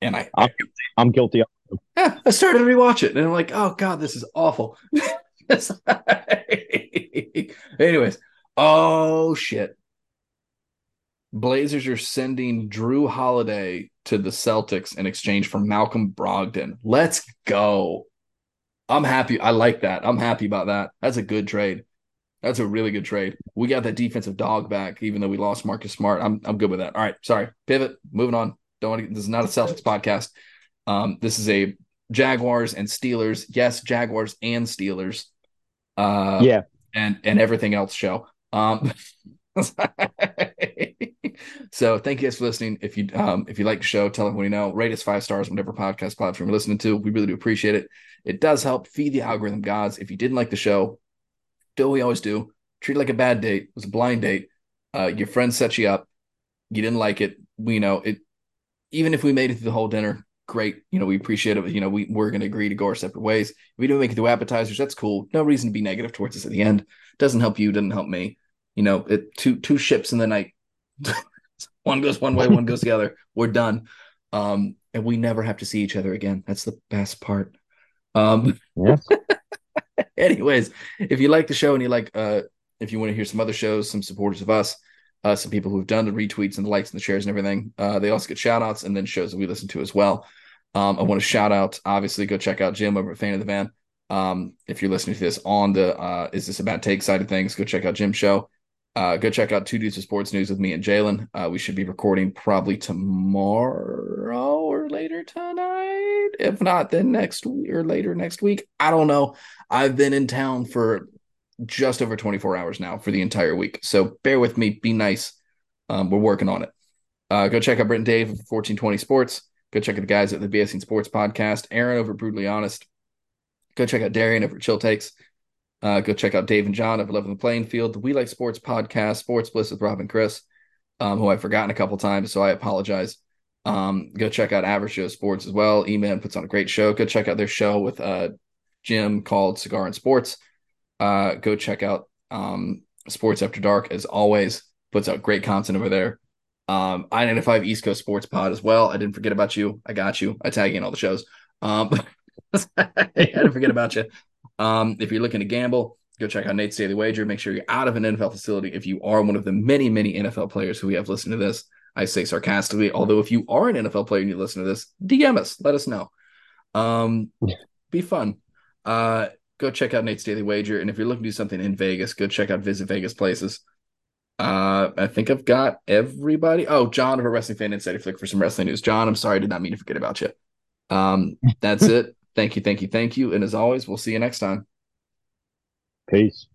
And I, I'm, I'm guilty. Yeah, I started to rewatch it, and I'm like, oh god, this is awful. Anyways, oh shit. Blazers are sending Jrue Holiday to the Celtics in exchange for Malcolm Brogdon. Let's go. I'm happy. I like that. I'm happy about that. That's a good trade. That's a really good trade. We got that defensive dog back, even though we lost Marcus Smart. I'm I'm good with that. All right, sorry. Pivot. Moving on. Don't want to. This is not a Celtics podcast. Um, this is a Jaguars and Steelers. Yes, Jaguars and Steelers. Uh, yeah. and and everything else show. Um, so thank you guys for listening. If you um if you like the show, tell everyone you know. Rate us five stars, whatever podcast platform you're listening to. We really do appreciate it. It does help feed the algorithm gods. If you didn't like the show, do what we always do. Treat it like a bad date. It was a blind date. Uh, your friend set you up. You didn't like it. We know it. Even if we made it through the whole dinner, great. You know, we appreciate it. You know, we, we're going to agree to go our separate ways. If we don't make it through appetizers, that's cool. No reason to be negative towards us at the end. Doesn't help you, doesn't help me. You know, it two two ships in the night. one goes one way, one goes the other. We're done. Um, and we never have to see each other again. That's the best part. Um, Yes. anyways, if you like the show and you like uh if you want to hear some other shows, some supporters of us, uh, some people who've done the retweets and the likes and the shares and everything. Uh, they also get shout outs and then shows that we listen to as well. Um, I want to shout out, obviously, go check out Jim over at Fan of the Van. Um, if you're listening to this on the uh, Is This a Bad Take side of things, go check out Jim's show. Uh, go check out Two Dudes of Sports News with me and Jalen. Uh, we should be recording probably tomorrow or later tonight. If not, then next week or later next week. I don't know. I've been in town for just over 24 hours now for the entire week. So bear with me. Be nice. Um, we're working on it. Uh, go check out Brent and Dave of 1420 Sports. Go check out the guys at the BSC Sports Podcast. Aaron over Brutally Honest. Go check out Darian over Chill Takes. Uh, go check out Dave and John of 11 the Playing Field. The We Like Sports Podcast, Sports Bliss with Rob and Chris, um, who I've forgotten a couple times, so I apologize. Um, go check out Average Joe Sports as well. E-Man puts on a great show. Go check out their show with uh, Jim called Cigar and Sports. Uh, go check out um, Sports After Dark as always. Puts out great content over there. Um, I-95 East Coast Sports Pod as well. I didn't forget about you. I got you. I tag you in all the shows. Um, I didn't forget about you. Um, if you're looking to gamble, go check out Nate's Daily Wager. Make sure you're out of an NFL facility. If you are one of the many, many NFL players who we have listened to this, I say sarcastically. Although if you are an NFL player and you listen to this, DM us. Let us know. Um, be fun. Uh, go check out Nate's Daily Wager. And if you're looking to do something in Vegas, go check out Visit Vegas Places. Uh, I think I've got everybody. Oh, John of a Wrestling Fan Insider Flick for some wrestling news. John, I'm sorry, I did not mean to forget about you. Um, that's it. Thank you, thank you, thank you. And as always, we'll see you next time. Peace.